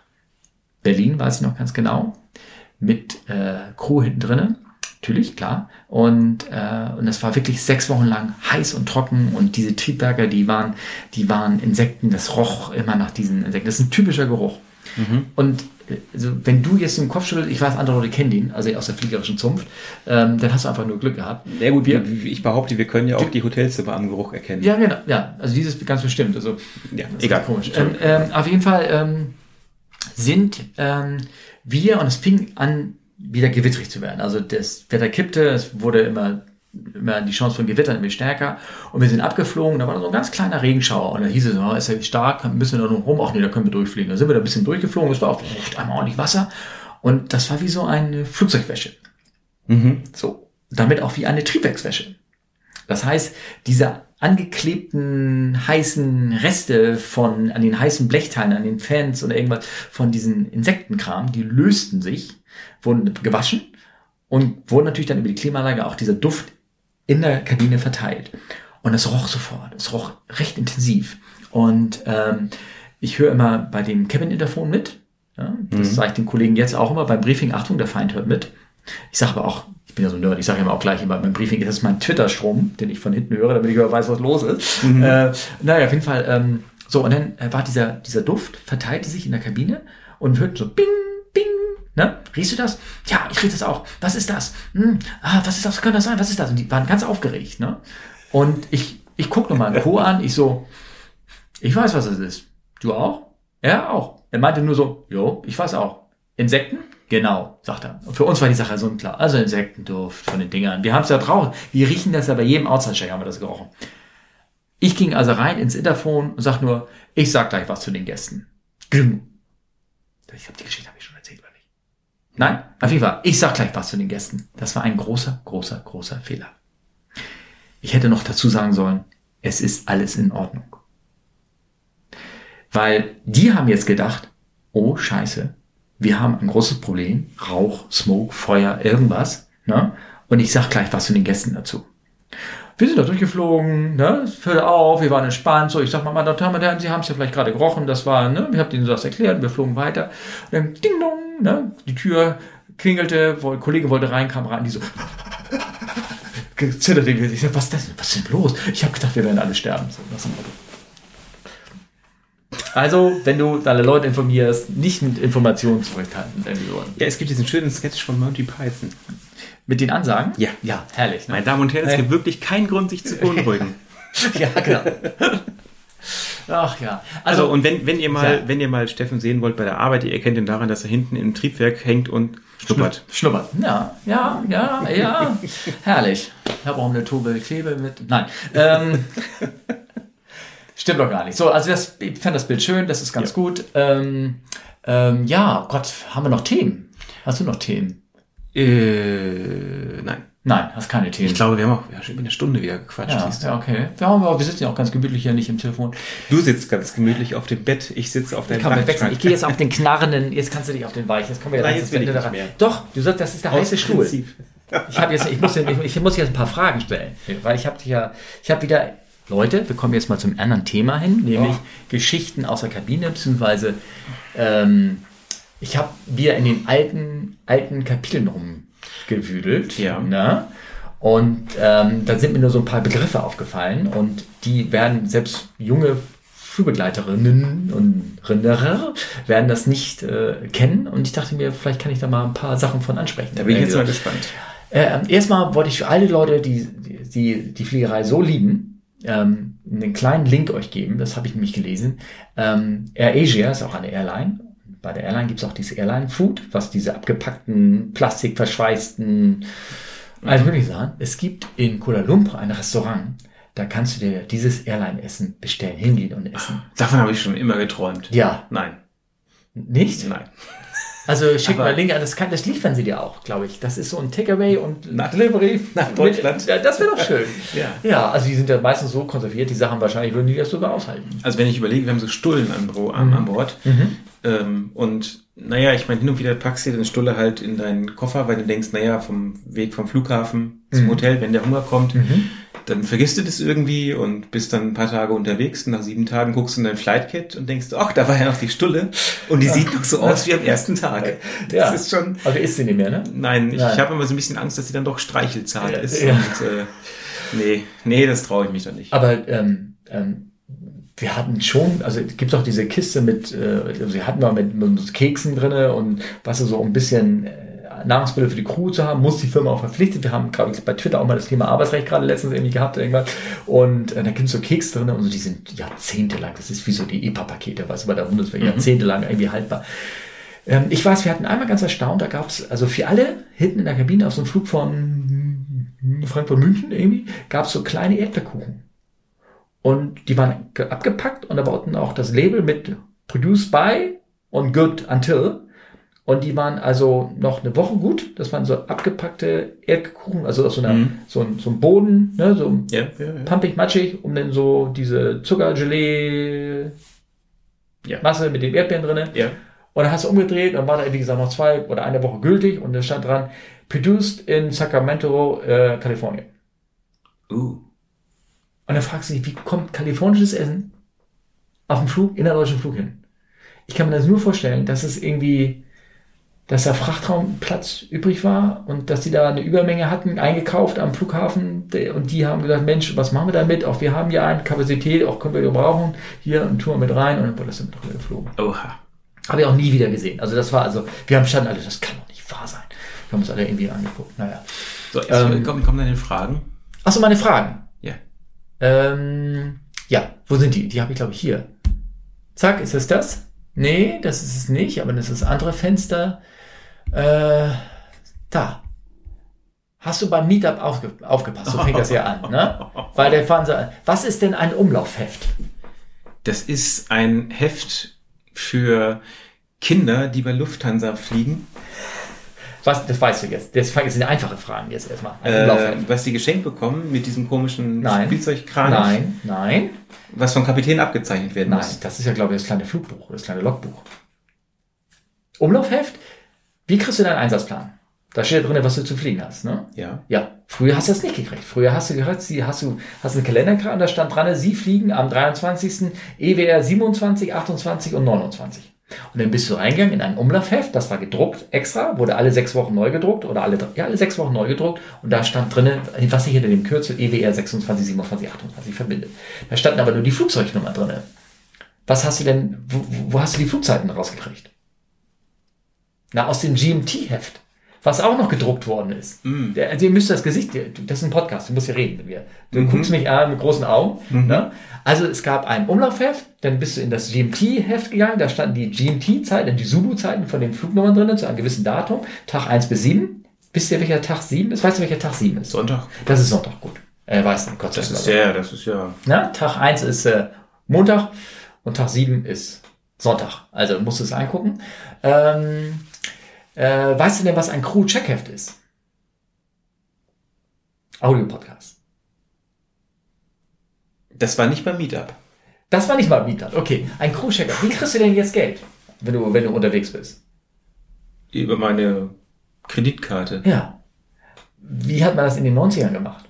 Berlin, weiß ich noch ganz genau, mit äh, Crew hinten drinnen. Natürlich, klar. Und, äh, und es war wirklich sechs Wochen lang heiß und trocken und diese Triebwerke, die waren, die waren Insekten, das roch immer nach diesen Insekten. Das ist ein typischer Geruch. Mhm. Und also wenn du jetzt einen Kopf schüttelst, ich weiß, andere Leute kennen den, also aus der fliegerischen Zunft, ähm, dann hast du einfach nur Glück gehabt. Ja gut, wir, ich behaupte, wir können ja auch die Hotelzimmer am Geruch erkennen. Ja, genau, ja, also dieses ganz bestimmt. Also ja, egal. Komisch. Ähm, ähm, auf jeden Fall ähm, sind ähm, wir, und es fing an, wieder gewittrig zu werden. Also das Wetter kippte, es wurde immer immer die Chance von Gewittern immer stärker. Und wir sind abgeflogen, da war so ein ganz kleiner Regenschauer. Und da hieß es, oh, ist ja stark, ein bisschen da rum, ach nee, da können wir durchfliegen. Da sind wir da ein bisschen durchgeflogen, es war auch einmal ordentlich Wasser. Und das war wie so eine Flugzeugwäsche. Mhm. So. Damit auch wie eine Triebwerkswäsche. Das heißt, diese angeklebten heißen Reste von, an den heißen Blechteilen, an den Fans oder irgendwas von diesen Insektenkram, die lösten sich, wurden gewaschen und wurden natürlich dann über die Klimaanlage auch dieser Duft in der Kabine verteilt. Und es roch sofort. Es roch recht intensiv. Und ähm, ich höre immer bei dem Cabin-Interphone mit. Ja, das mhm. sage ich den Kollegen jetzt auch immer beim Briefing. Achtung, der Feind hört mit. Ich sage aber auch, ich bin ja so ein Nerd, ich sage immer auch gleich immer beim Briefing, das ist mein Twitter-Strom, den ich von hinten höre, damit ich über weiß, was los ist. Mhm. Äh, naja, auf jeden Fall. Ähm, so, und dann war dieser, dieser Duft, verteilte sich in der Kabine und hört so bing, Ne? Riechst du das? Ja, ich riech das auch. Was ist das? Hm, ah, was ist das? Kann das sein? Was ist das? Und die waren ganz aufgeregt. Ne? Und ich, ich gucke nochmal einen Co. an. Ich so, ich weiß, was es ist. Du auch? Er auch. Er meinte nur so, jo, ich weiß auch. Insekten? Genau, sagt er. Und für uns war die Sache so klar. Also Insektenduft von den Dingern. Wir haben es ja drauf. Wir riechen das ja bei jedem Outside-Check haben wir das gerochen. Ich ging also rein ins Interphone und sag nur, ich sag gleich was zu den Gästen. Ich habe die Geschichte habe ich schon. Nein, auf jeden Fall. Ich sag gleich was zu den Gästen. Das war ein großer, großer, großer Fehler. Ich hätte noch dazu sagen sollen, es ist alles in Ordnung. Weil die haben jetzt gedacht, oh Scheiße, wir haben ein großes Problem, Rauch, Smoke, Feuer, irgendwas. Ne? Und ich sag gleich was zu den Gästen dazu. Wir sind da durchgeflogen, ne? Es hörte auf, wir waren entspannt. So, ich sag mal, meine Damen und Herren, Sie haben es ja vielleicht gerade gerochen, das war, ne? Ich habe Ihnen das erklärt, wir flogen weiter. Und dann ding dong, ne? Die Tür klingelte, wo, Kollege wollte rein, kam rein, die so gezittert. Ich sag, was ist das? Was ist denn los? Ich habe gedacht, wir werden alle sterben. So, das also, wenn du deine Leute informierst, nicht mit Informationen zurückhalten. Ja, es gibt diesen schönen Sketch von Monty Python. Mit den Ansagen? Ja. Ja, herrlich. Ne? Meine Damen und Herren, es gibt wirklich keinen Grund, sich zu beunruhigen. ja, genau. Ach ja. Also, also, und wenn, wenn ihr mal, ja. wenn ihr mal Steffen sehen wollt bei der Arbeit, ihr erkennt ihn daran, dass er hinten im Triebwerk hängt und schnuppert. Schnuppert. Ja, ja, ja, ja. Herrlich. Ich habe auch eine Tube Klebe mit. Nein. Ähm, stimmt doch gar nicht. So, also das, ich fand das Bild schön, das ist ganz ja. gut. Ähm, ähm, ja, Gott, haben wir noch Themen? Hast du noch Themen? Äh, nein. Nein, hast keine Themen. Ich glaube, wir haben auch ja, schon eine Stunde wieder gequatscht. Ja, ja okay. Wir, haben, wir sitzen ja auch ganz gemütlich hier nicht im Telefon. Du sitzt ganz gemütlich auf dem Bett, ich sitze auf deinem Bett. Ich gehe jetzt auf den knarrenden, jetzt kannst du dich auf den weichen. Jetzt kommen wir Nein, jetzt will ich nicht mehr. Doch, du sagst, das ist der heiße Stuhl. Ich, hab jetzt, ich, muss, ich, ich muss jetzt ein paar Fragen stellen, weil ich habe ja, ich habe wieder Leute, wir kommen jetzt mal zum anderen Thema hin, nämlich oh. Geschichten aus der Kabine, beziehungsweise ähm, ich habe wieder in den alten, alten Kapiteln rumgewüdelt. Ja. Ne? Und ähm, da sind mir nur so ein paar Begriffe aufgefallen und die werden selbst junge Flugbegleiterinnen und Rinder werden das nicht äh, kennen. Und ich dachte mir, vielleicht kann ich da mal ein paar Sachen von ansprechen. Da bin ich jetzt mal gespannt. Äh, erstmal wollte ich für alle Leute, die die, die Fliegerei so lieben, ähm, einen kleinen Link euch geben. Das habe ich nämlich gelesen. Ähm, Air Asia ist auch eine Airline bei der Airline gibt es auch dieses Airline Food, was diese abgepackten, plastikverschweißten, also würde ich sagen, es gibt in Kuala Lumpur ein Restaurant, da kannst du dir dieses Airline-Essen bestellen, hingehen und essen. Davon habe ich schon immer geträumt. Ja. Nein. Nicht? Nein. Also schick mal Link an, das, kann, das liefern sie dir auch, glaube ich. Das ist so ein Takeaway und nach Delivery nach Deutschland. Mit, ja, das wäre doch schön. ja. ja, also die sind ja meistens so konserviert, die Sachen wahrscheinlich würden die das sogar aushalten. Also wenn ich überlege, wir haben so Stullen an, an, an Bord mhm. Ähm, und naja, ich meine, hin und wieder packst du den Stulle halt in deinen Koffer, weil du denkst, naja, vom Weg vom Flughafen zum mhm. Hotel, wenn der Hunger kommt, mhm. dann vergisst du das irgendwie und bist dann ein paar Tage unterwegs und nach sieben Tagen guckst du in dein Flightkit und denkst, ach, da war ja noch die Stulle und die sieht noch so aus wie am ersten Tag. Das ja. ist schon. Aber ist sie nicht mehr, ne? Nein, ich, ich habe immer so ein bisschen Angst, dass sie dann doch streichelzart ja. ist. Ja. Und, äh, nee, nee, das traue ich mich doch nicht. Aber ähm, ähm, wir hatten schon, also gibt auch diese Kiste mit, äh, also wir hatten mal mit, mit Keksen drinne und was so ein bisschen äh, Nahrungsmittel für die Crew zu haben, muss die Firma auch verpflichtet. Wir haben, glaube ich, bei Twitter auch mal das Thema Arbeitsrecht gerade letztens irgendwie gehabt irgendwas. Und äh, da gibt es so Keks drin und so, die sind jahrzehntelang, das ist wie so die EPA-Pakete, was bei der Bundeswehr mhm. jahrzehntelang irgendwie haltbar. Ähm, ich weiß, wir hatten einmal ganz erstaunt, da gab es, also für alle hinten in der Kabine auf so einem Flug von Frankfurt-München irgendwie, gab es so kleine Erdbeerkuchen. Und die waren abgepackt und da war unten auch das Label mit Produced by und Good Until. Und die waren also noch eine Woche gut. Das waren so abgepackte Erdkuchen, also aus so, einer, mhm. so, ein, so ein Boden, ne, so ja, ja, ja. pumpig, matschig, um dann so diese Zuckergelee ja. Masse mit den Erdbeeren drinnen. Ja. Und dann hast du umgedreht und war da, wie gesagt, noch zwei oder eine Woche gültig und da stand dran, produced in Sacramento, äh, Kalifornien. Uh. Und dann fragst du dich, wie kommt kalifornisches Essen auf dem Flug, in der deutschen Flug hin? Ich kann mir das nur vorstellen, dass es irgendwie dass da Frachtraumplatz übrig war und dass sie da eine Übermenge hatten, eingekauft am Flughafen und die haben gesagt, Mensch, was machen wir damit? Auch wir haben ja eine Kapazität, auch können wir gebrauchen. Hier und Tour mit rein und dann wurde das drüber geflogen. Oha. Habe ich auch nie wieder gesehen. Also das war also, wir haben standen alle, das kann doch nicht wahr sein. Wir haben uns alle irgendwie angeguckt. Naja. So, jetzt ähm, kommen, kommen deine Fragen. Achso, meine Fragen. Ja. Ähm, ja, wo sind die? Die habe ich, glaube ich, hier. Zack, ist es das? Nee, das ist es nicht, aber das ist das andere Fenster. Äh, da. Hast du beim Meetup aufge aufgepasst? So fängt das ja an, ne? Weil der Fernseher. Was ist denn ein Umlaufheft? Das ist ein Heft für Kinder, die bei Lufthansa fliegen. Was, das weißt du jetzt. Das sind einfache Fragen jetzt erstmal. Äh, was die geschenkt bekommen mit diesem komischen nein. Spielzeugkran. Nein, nein. Was vom Kapitän abgezeichnet werden nein, muss. Nein, das ist ja, glaube ich, das kleine Flugbuch, das kleine Logbuch. Umlaufheft wie kriegst du deinen Einsatzplan? Da steht ja drin, was du zu fliegen hast, ne? Ja. Ja. Früher hast du das nicht gekriegt. Früher hast du gehört, sie hast du, hast einen Kalender da stand dran, sie fliegen am 23. EWR 27, 28 und 29. Und dann bist du reingegangen in ein Umlaufheft, das war gedruckt extra, wurde alle sechs Wochen neu gedruckt oder alle, ja, alle sechs Wochen neu gedruckt und da stand drinnen, was sich hinter dem Kürzel EWR 26, 27, 28 verbindet. Da standen aber nur die Flugzeugnummer drinnen. Was hast du denn, wo, wo hast du die Flugzeiten rausgekriegt? Na, aus dem GMT-Heft, was auch noch gedruckt worden ist. Mm. Der, also ihr müsst das Gesicht, das ist ein Podcast, du musst hier reden mit mir. Du mhm. guckst mich an mit großen Augen. Mhm. Ne? Also es gab ein Umlaufheft, dann bist du in das GMT-Heft gegangen, da standen die GMT-Zeiten, die Zulu-Zeiten von den Flugnummern drin, zu einem gewissen Datum, Tag 1 bis 7. Wisst ihr, welcher Tag 7 ist? Weißt du, welcher Tag 7 ist? Sonntag. Das ist Sonntag, gut. Äh, weißt du, Gott sei Dank. Das ist ja, das ist ja. Na, Tag 1 ist äh, Montag und Tag 7 ist Sonntag. Also musst du es angucken. Ähm, äh, weißt du denn, was ein Crew-Checkheft ist? Audio-Podcast. Das war nicht beim Meetup. Das war nicht beim Meetup. Okay, ein Crew-Checkheft. Wie kriegst du denn jetzt Geld, wenn du, wenn du unterwegs bist? Über meine Kreditkarte. Ja. Wie hat man das in den 90ern gemacht?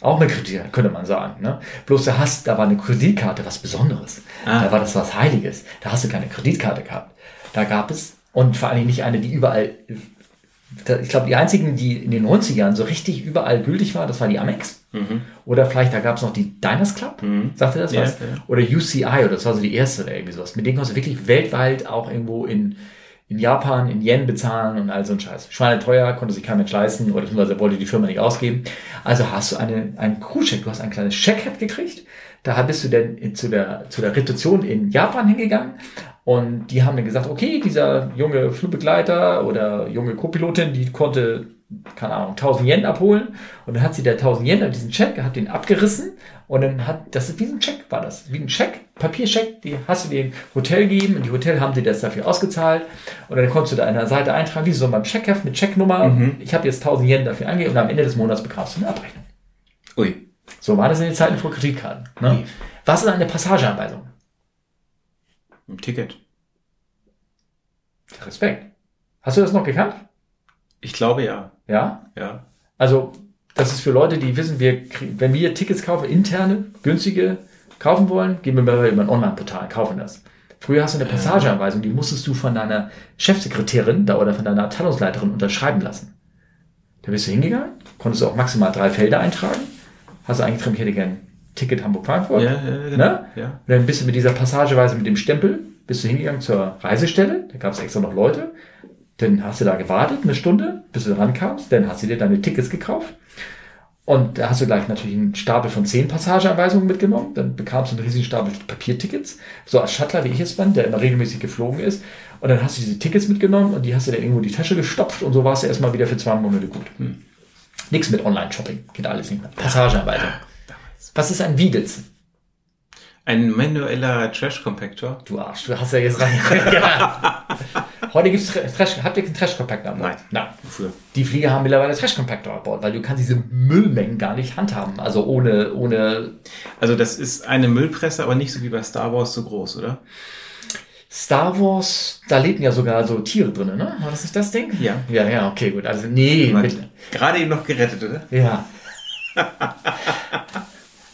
Auch eine Kreditkarte, könnte man sagen. Ne? Bloß da, hast, da war eine Kreditkarte was Besonderes. Ah. Da war das was Heiliges. Da hast du keine Kreditkarte gehabt. Da gab es und vor allem nicht eine, die überall, ich glaube, die einzigen, die in den 90ern so richtig überall gültig war, das war die Amex. Mhm. Oder vielleicht, da gab es noch die Diners Club, mhm. sagte das was? Ja. Oder UCI, oder das war so die erste oder irgendwie sowas. Mit denen konntest du wirklich weltweit auch irgendwo in, in Japan in Yen bezahlen und all so ein Scheiß. Schweine teuer, konnte sich kein Mensch leisten oder beziehungsweise wollte die Firma nicht ausgeben. Also hast du eine, einen Crew-Check, du hast ein kleines Checkheft gekriegt. Da bist du dann zu der, zu der Rezeption in Japan hingegangen und die haben dann gesagt, okay, dieser junge Flugbegleiter oder junge Co-Pilotin, die konnte, keine Ahnung, 1000 Yen abholen. Und dann hat sie der 1000 Yen, diesen Check, hat den abgerissen. Und dann hat, das ist wie ein Check, war das. Wie ein Check, Papiercheck, die hast du dem Hotel gegeben. Und die Hotel haben sie das dafür ausgezahlt. Und dann konntest du da an der Seite eintragen, wie so beim Checkheft mit Checknummer. Mhm. Ich habe jetzt 1000 Yen dafür angegeben. Und am Ende des Monats bekamst du eine Abrechnung. Ui. So war das in den Zeiten vor Kreditkarten. Ne? Was ist eine Passageanweisung? Ein Ticket. Respekt. Hast du das noch gekannt? Ich glaube ja. Ja? Ja. Also, das ist für Leute, die wissen, wir, wenn wir Tickets kaufen, interne, günstige kaufen wollen, gehen wir mal über ein Online-Portal, kaufen das. Früher hast du eine Passageanweisung, die musstest du von deiner Chefsekretärin da oder von deiner Abteilungsleiterin unterschreiben lassen. Da bist du hingegangen, konntest du auch maximal drei Felder eintragen, hast du eingetragen, ich hätte gern Ticket Hamburg-Frankfurt. Ja, ja, genau. Ne? Ja. Dann bist du mit dieser Passageweise mit dem Stempel, bist du hingegangen zur Reisestelle, da gab es extra noch Leute. Dann hast du da gewartet, eine Stunde, bis du rankamst, dann hast du dir deine Tickets gekauft. Und da hast du gleich natürlich einen Stapel von zehn Passageanweisungen mitgenommen. Dann bekamst du einen riesigen Stapel Papiertickets. So als Shuttler, wie ich jetzt bin, der immer regelmäßig geflogen ist. Und dann hast du diese Tickets mitgenommen und die hast du dann irgendwo in die Tasche gestopft und so warst du erstmal wieder für zwei Monate gut. Nix mit Online-Shopping. Geht alles nicht mehr. Passageanweisung. Was ist ein Wiegels? Ein manueller Trash-Compactor. Du Arsch, du hast ja jetzt rein. ja. Heute gibt's Trash, habt ihr einen Trash-Compactor an Bord? Nein. Nein. Wofür? Die Flieger haben mittlerweile Trash-Compactor an Bord, weil du kannst diese Müllmengen gar nicht handhaben. Also ohne, ohne Also das ist eine Müllpresse, aber nicht so wie bei Star Wars so groß, oder? Star Wars, da lebten ja sogar so Tiere drin, ne? War das nicht das Ding? Ja. Ja, ja, okay, gut. Also nee, mit, Gerade eben noch gerettet, oder? ja.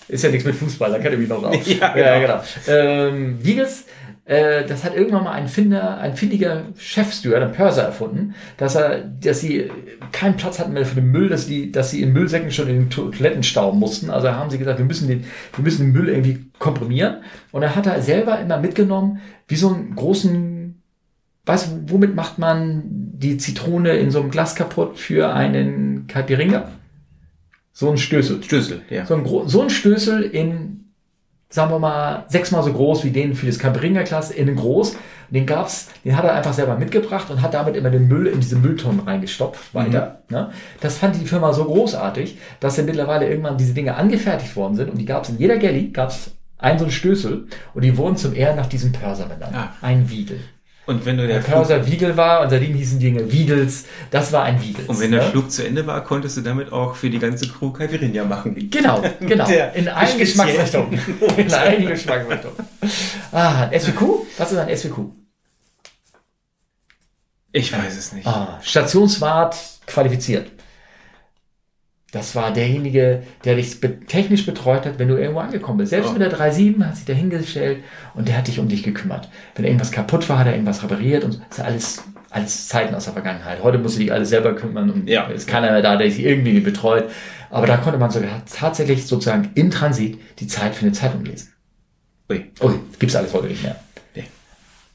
Ist ja nichts mit Fußball, da kennt ihr mich noch raus. Ja, ja genau. Ähm, Wiegels, äh, das hat irgendwann mal ein Finder, ein findiger Chefsteward, ein Purser erfunden, dass er, dass sie keinen Platz hatten mehr für den Müll, dass die, dass sie in Müllsäcken schon in den Toiletten stauben mussten. Also haben sie gesagt, wir müssen den, wir müssen den Müll irgendwie komprimieren. Und er hat er selber immer mitgenommen, wie so einen großen, weißt du, womit macht man die Zitrone in so einem Glas kaputt für einen Caipirinha? So ein Stößel. Stößel, ja. So ein, so ein Stößel in, sagen wir mal, sechsmal so groß wie den für das Caipirinha-Glas, innen groß. Den gab's, den hat er einfach selber mitgebracht und hat damit immer den Müll in diese Mülltonnen reingestopft weiter. Ne? Das fand die Firma so großartig, dass dann mittlerweile irgendwann diese Dinge angefertigt worden sind und die gab's in jeder Galley, gab's ein so ein Stößel und die wurden zum Ehren nach diesem Pörser benannt. Ah. Ein Wiegel. Und wenn du der Der Flug, Pörser Wiegel war und seitdem hießen die Dinge Wiegels. Das war ein Wiegels. und wenn der ne? Flug zu Ende war, konntest du damit auch für die ganze Crew Caipirinha machen. Genau, genau. Der in allen Geschmacksrichtungen. In allen Geschmacksrichtungen. Ah, ein SWQ? Was ist ein SWQ? Ich weiß es nicht. Ah, Stationswart qualifiziert. Das war derjenige, der dich technisch betreut hat, wenn du irgendwo angekommen bist. Selbst Oh. mit der 3.7 hat sich der hingestellt und der hat dich um dich gekümmert. Wenn irgendwas kaputt war, hat er irgendwas repariert und so. das ist alles, alles Zeiten aus der Vergangenheit. Heute musst du dich alles selber kümmern und Ja. ist keiner mehr da, der dich irgendwie betreut. Aber da konnte man sogar tatsächlich sozusagen in Transit die Zeit für eine Zeitung lesen. Ui. Ui, gibt's alles heute nicht mehr. Nee.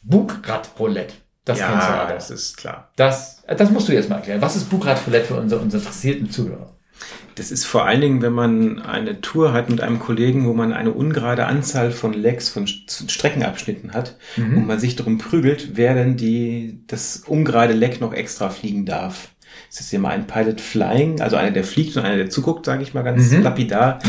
Bugrad-Roulette. Das kennst du Ja, aber. das ist klar. Das, das musst du jetzt mal erklären. Was ist Bugrad-Roulette für unsere, unsere interessierten Zuhörer? Das ist vor allen Dingen, wenn man eine Tour hat mit einem Kollegen, wo man eine ungerade Anzahl von Legs, von St- Streckenabschnitten hat und man sich darum prügelt, wer denn die, das ungerade Leck noch extra fliegen darf. Es ist immer ein Pilot Flying, also einer, der fliegt und einer, der zuguckt, sage ich mal ganz Mhm. lapidar.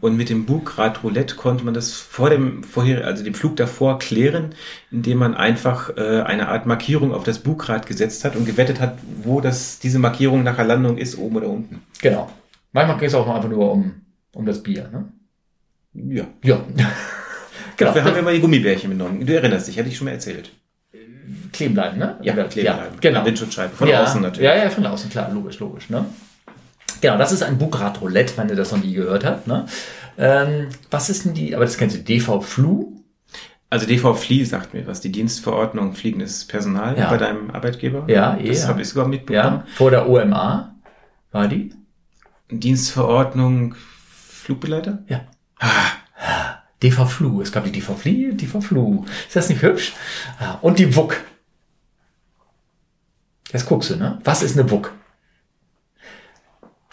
Und mit dem Bugrad Roulette konnte man das vor dem vorher, also dem Flug davor klären, indem man einfach äh, eine Art Markierung auf das Bugrad gesetzt hat und gewettet hat, wo das diese Markierung nach der Landung ist, oben oder unten. Genau. Manchmal geht es auch noch einfach nur um, um das Bier. Ne? Ja. Ja. genau. Dafür haben wir mal die Gummibärchen mitgenommen. Du erinnerst dich, hatte ich schon mal erzählt. kleben bleiben, ne? kleben ja bleiben. genau. Windschutzscheibe. Von ja, außen natürlich. Ja, ja, von außen, klar, logisch, logisch. Ne? Genau, das ist ein Bugrad-Roulette, wenn ihr das noch nie gehört habt. Ne? Ähm, was ist denn die, aber das kennst du, DV-Flu? Also DV Flie sagt mir was, die Dienstverordnung fliegendes Personal Ja. bei deinem Arbeitgeber. Ja, eh, Das ja. habe ich sogar mitbekommen. Ja, vor der OMA war die? Dienstverordnung Flugbegleiter? Ja. Ah, DV-Flu. Es gab die DV-Flie, DV-Flu. Ist das nicht hübsch? Ja, und die WUK. Jetzt guckst du, ne? Was ist eine WUK?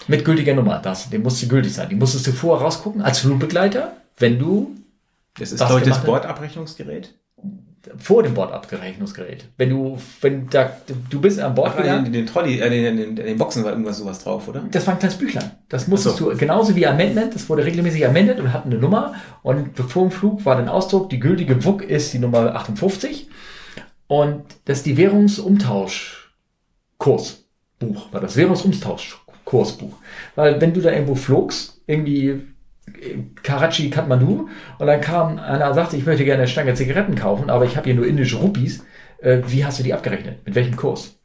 Mit gültiger Nummer. Das, die musste gültig sein. Die musstest du vorher rausgucken als Flugbegleiter, wenn du das ist das hat? Bordabrechnungsgerät. Vor dem Bordabrechnungsgerät. Wenn du, wenn da, du bist an Bord Ach, in gegangen, den, den Trolley, äh, in, den, in den Boxen war irgendwas sowas drauf, oder? Das war ein kleines Büchlein. Das musstest so. du, genauso wie Amendment, das wurde regelmäßig amended und hat eine Nummer. Und bevor dem Flug war ein Ausdruck, die gültige WUK ist die Nummer 58. Und das ist die Währungsumtauschkursbuch, war das Währungsumtauschkursbuch. Weil wenn du da irgendwo flogst, irgendwie Karachi, Kathmandu, und dann kam einer, sagte, ich möchte gerne eine Stange Zigaretten kaufen, aber ich habe hier nur indische Rupees. Äh, wie hast du die abgerechnet? Mit welchem Kurs?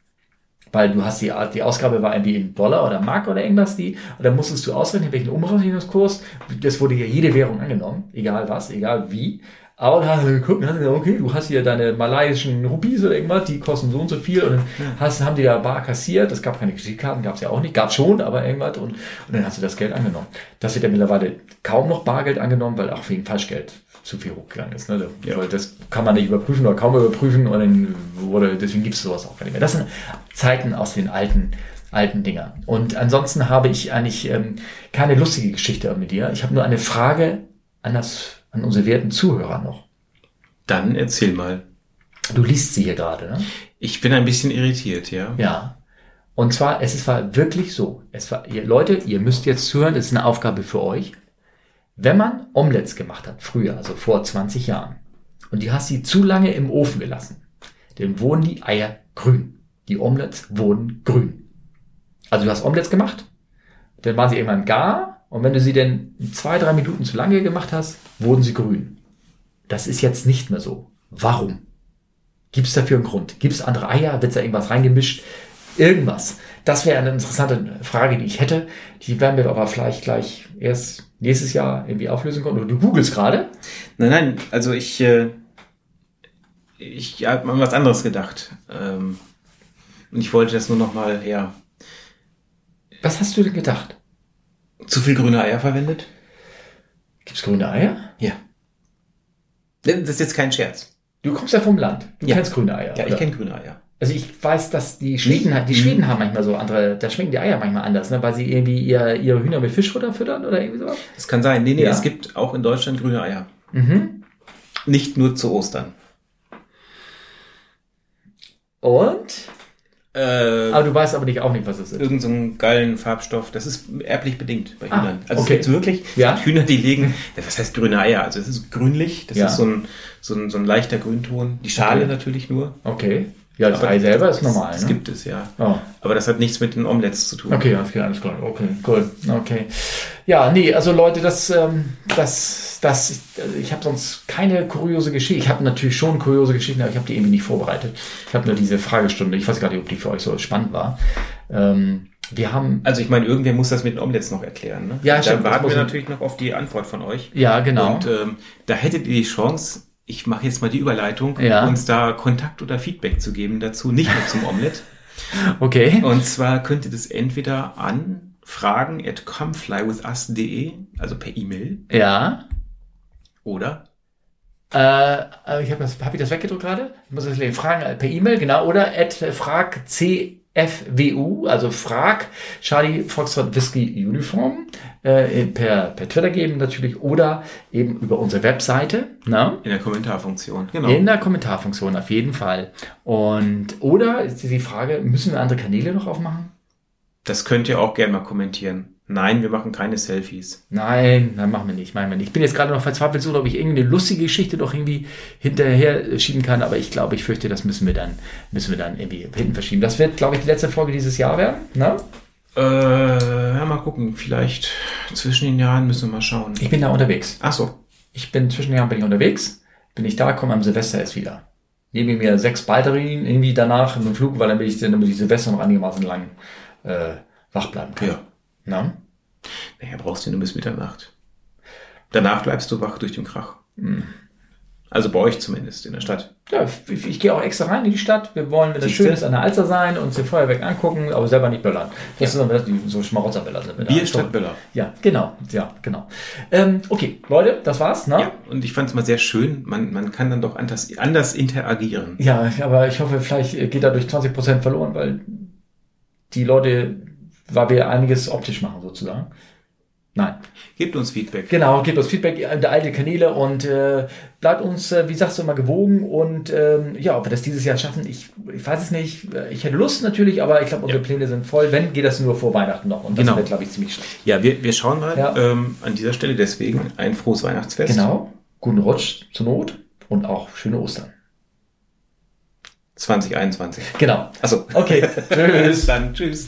Weil du hast die, die Ausgabe war irgendwie in Dollar oder Mark oder irgendwas, die, und dann musstest du ausrechnen, welchen Umrechnungskurs. Das wurde ja jede Währung angenommen, egal was, egal wie. Aber dann hast du geguckt und hast gesagt, okay, du hast hier deine malayischen Rupees oder irgendwas, die kosten so und so viel. Und dann hast, haben die da bar kassiert. Es gab keine Kreditkarten, gab es ja auch nicht. Gab schon, aber irgendwas. Und, und dann hast du das Geld angenommen. Das wird ja mittlerweile kaum noch Bargeld angenommen, weil auch wegen Falschgeld zu viel hochgegangen ist. Ne? Ja. Weil das kann man nicht überprüfen oder kaum überprüfen. Und dann wurde, deswegen gibt es sowas auch gar nicht mehr. Das sind Zeiten aus den alten alten Dinger. Und ansonsten habe ich eigentlich ähm, keine lustige Geschichte mit dir. Ich habe nur eine Frage an, das, an unsere werten Zuhörer noch. Dann erzähl mal. Du liest sie hier gerade, ne? Ich bin ein bisschen irritiert, ja. Ja. Und zwar, es ist war wirklich so. Es war, ihr, Leute, ihr müsst jetzt zuhören, das ist eine Aufgabe für euch. Wenn man Omelettes gemacht hat, früher, also vor 20 Jahren, und die hast sie zu lange im Ofen gelassen, dann wurden die Eier grün. Die Omelettes wurden grün. Also du hast Omelettes gemacht, dann waren sie irgendwann gar, und wenn du sie dann zwei, drei Minuten zu lange gemacht hast, wurden sie grün. Das ist jetzt nicht mehr so. Warum? Gibt es dafür einen Grund? Gibt es andere Eier? Wird da irgendwas reingemischt? Irgendwas. Das wäre eine interessante Frage, die ich hätte. Die werden wir aber vielleicht gleich erst nächstes Jahr irgendwie auflösen können. Oder du googelst gerade. Nein, nein, also ich, äh, ich habe an was anderes gedacht. Ähm, und ich wollte das nur noch mal, ja, Was hast du denn gedacht? Zu viel grüne Eier verwendet? Gibt es grüne Eier? Ja. Das ist jetzt kein Scherz. Du kommst ja vom Land. Du Ja. kennst grüne Eier. Ja, ich oder? kenne grüne Eier. Also ich weiß, dass die Schweden, die Mhm. Schweden haben manchmal so andere, da schmecken die Eier manchmal anders, ne? weil sie irgendwie ihr, ihre Hühner mit Fischfutter füttern oder irgendwie sowas. Das kann sein. Nee, nee, Ja. es gibt auch in Deutschland grüne Eier. Mhm. Nicht nur zu Ostern. Und? Äh, Aber du weißt aber nicht auch nicht, was es ist. irgend so einen geilen Farbstoff. Das ist erblich bedingt bei Ah, Hühnern. Also okay. es gibt wirklich Ja. Hühner, die legen, was heißt grüne Eier? Also es ist grünlich, das Ja. ist so ein, so, ein, so ein leichter Grünton. Die Schale Okay. natürlich nur. Okay. Ja, das Aber Ei selber ist normal. Das ne? gibt es, ja. Oh. Aber das hat nichts mit den Omelettes zu tun. Okay, alles klar, alles klar. Okay, cool. Okay. Ja, nee, also Leute, das, ähm, das, das, also ich habe sonst keine kuriose Geschichte. Ich habe natürlich schon kuriose Geschichten, aber ich habe die irgendwie nicht vorbereitet. Ich habe nur diese Fragestunde. Ich weiß gar nicht, ob die für euch so spannend war. Ähm, wir haben, Also ich meine, irgendwer muss das mit den Omelettes noch erklären. Ne? Ja, da stimmt, das warten wir ich- natürlich noch auf die Antwort von euch. ja, genau. Und ähm, da hättet ihr die Chance, ich mache jetzt mal die Überleitung, Ja. uns da Kontakt oder Feedback zu geben dazu, nicht nur zum Omelette. okay. Und zwar könnt ihr das entweder an fragen at comeflywithus.de, also per E-Mail, Ja. Oder Äh, ich habe das, hab ich das weggedrückt gerade? Ich muss das lesen. Fragen äh, per E-Mail, genau. Oder at frag CFWU, also frag Charlie Foxtrot Whisky Uniform, äh, per, per Twitter geben natürlich oder eben über unsere Webseite, ne? in der Kommentarfunktion. Genau. In der Kommentarfunktion auf jeden Fall. Und, oder ist die Frage, müssen wir andere Kanäle noch aufmachen? Das könnt ihr auch gerne mal kommentieren. Nein, wir machen keine Selfies. Nein, nein, machen wir nicht, machen wir nicht. Ich bin jetzt gerade noch verzweifelt so, ob ich irgendeine lustige Geschichte doch irgendwie hinterher schieben kann, aber ich glaube, ich fürchte, das müssen wir dann, müssen wir dann irgendwie hinten verschieben. Das wird, glaube ich, die letzte Folge dieses Jahr werden, ne? Äh, ja, mal gucken. Vielleicht zwischen den Jahren müssen wir mal schauen. Ich bin da unterwegs. Ach so. Ich bin zwischen den Jahren bin ich unterwegs, bin ich da, komme am Silvester erst wieder. Nehme mir sechs Batterien irgendwie danach in den Flug, weil dann bin ich, dann bin ich Silvester noch einigermaßen lang äh, wach bleiben kann. Ja. Na? Naja, brauchst du nur bis Mitternacht. Danach bleibst du wach durch den Krach. Hm. Also bei euch zumindest in der Stadt. Ja, ich, ich gehe auch extra rein in die Stadt. Wir wollen, wenn das schön ist, an der Alster sein, uns die Feuerwerk angucken, aber selber nicht böllern. Das sind dann die, so Schmarotzerböller sind wir. Bier statt Böller. Ja, genau. Ja, genau. Ähm, okay, Leute, das war's, ne? Ja, und ich fand es mal sehr schön. Man, man kann dann doch anders, anders interagieren. Ja, aber ich hoffe, vielleicht geht dadurch 20% verloren, weil die Leute, weil wir einiges optisch machen sozusagen. Nein. Gebt uns Feedback. Genau, gebt uns Feedback in der alte Kanäle und äh, bleibt uns, äh, wie sagst du, immer gewogen und ähm, ja, ob wir das dieses Jahr schaffen, ich, ich weiß es nicht. Ich hätte Lust natürlich, aber ich glaube, unsere Ja. Pläne sind voll. Wenn, geht das nur vor Weihnachten noch und das Genau. wird, glaube ich, ziemlich schlecht. Ja, wir, wir schauen mal Ja. ähm, an dieser Stelle deswegen ein frohes Weihnachtsfest. Genau. Guten Rutsch zur Not und auch schöne Ostern. 2021. Genau. Achso. Okay. Tschüss. Dann. Tschüss.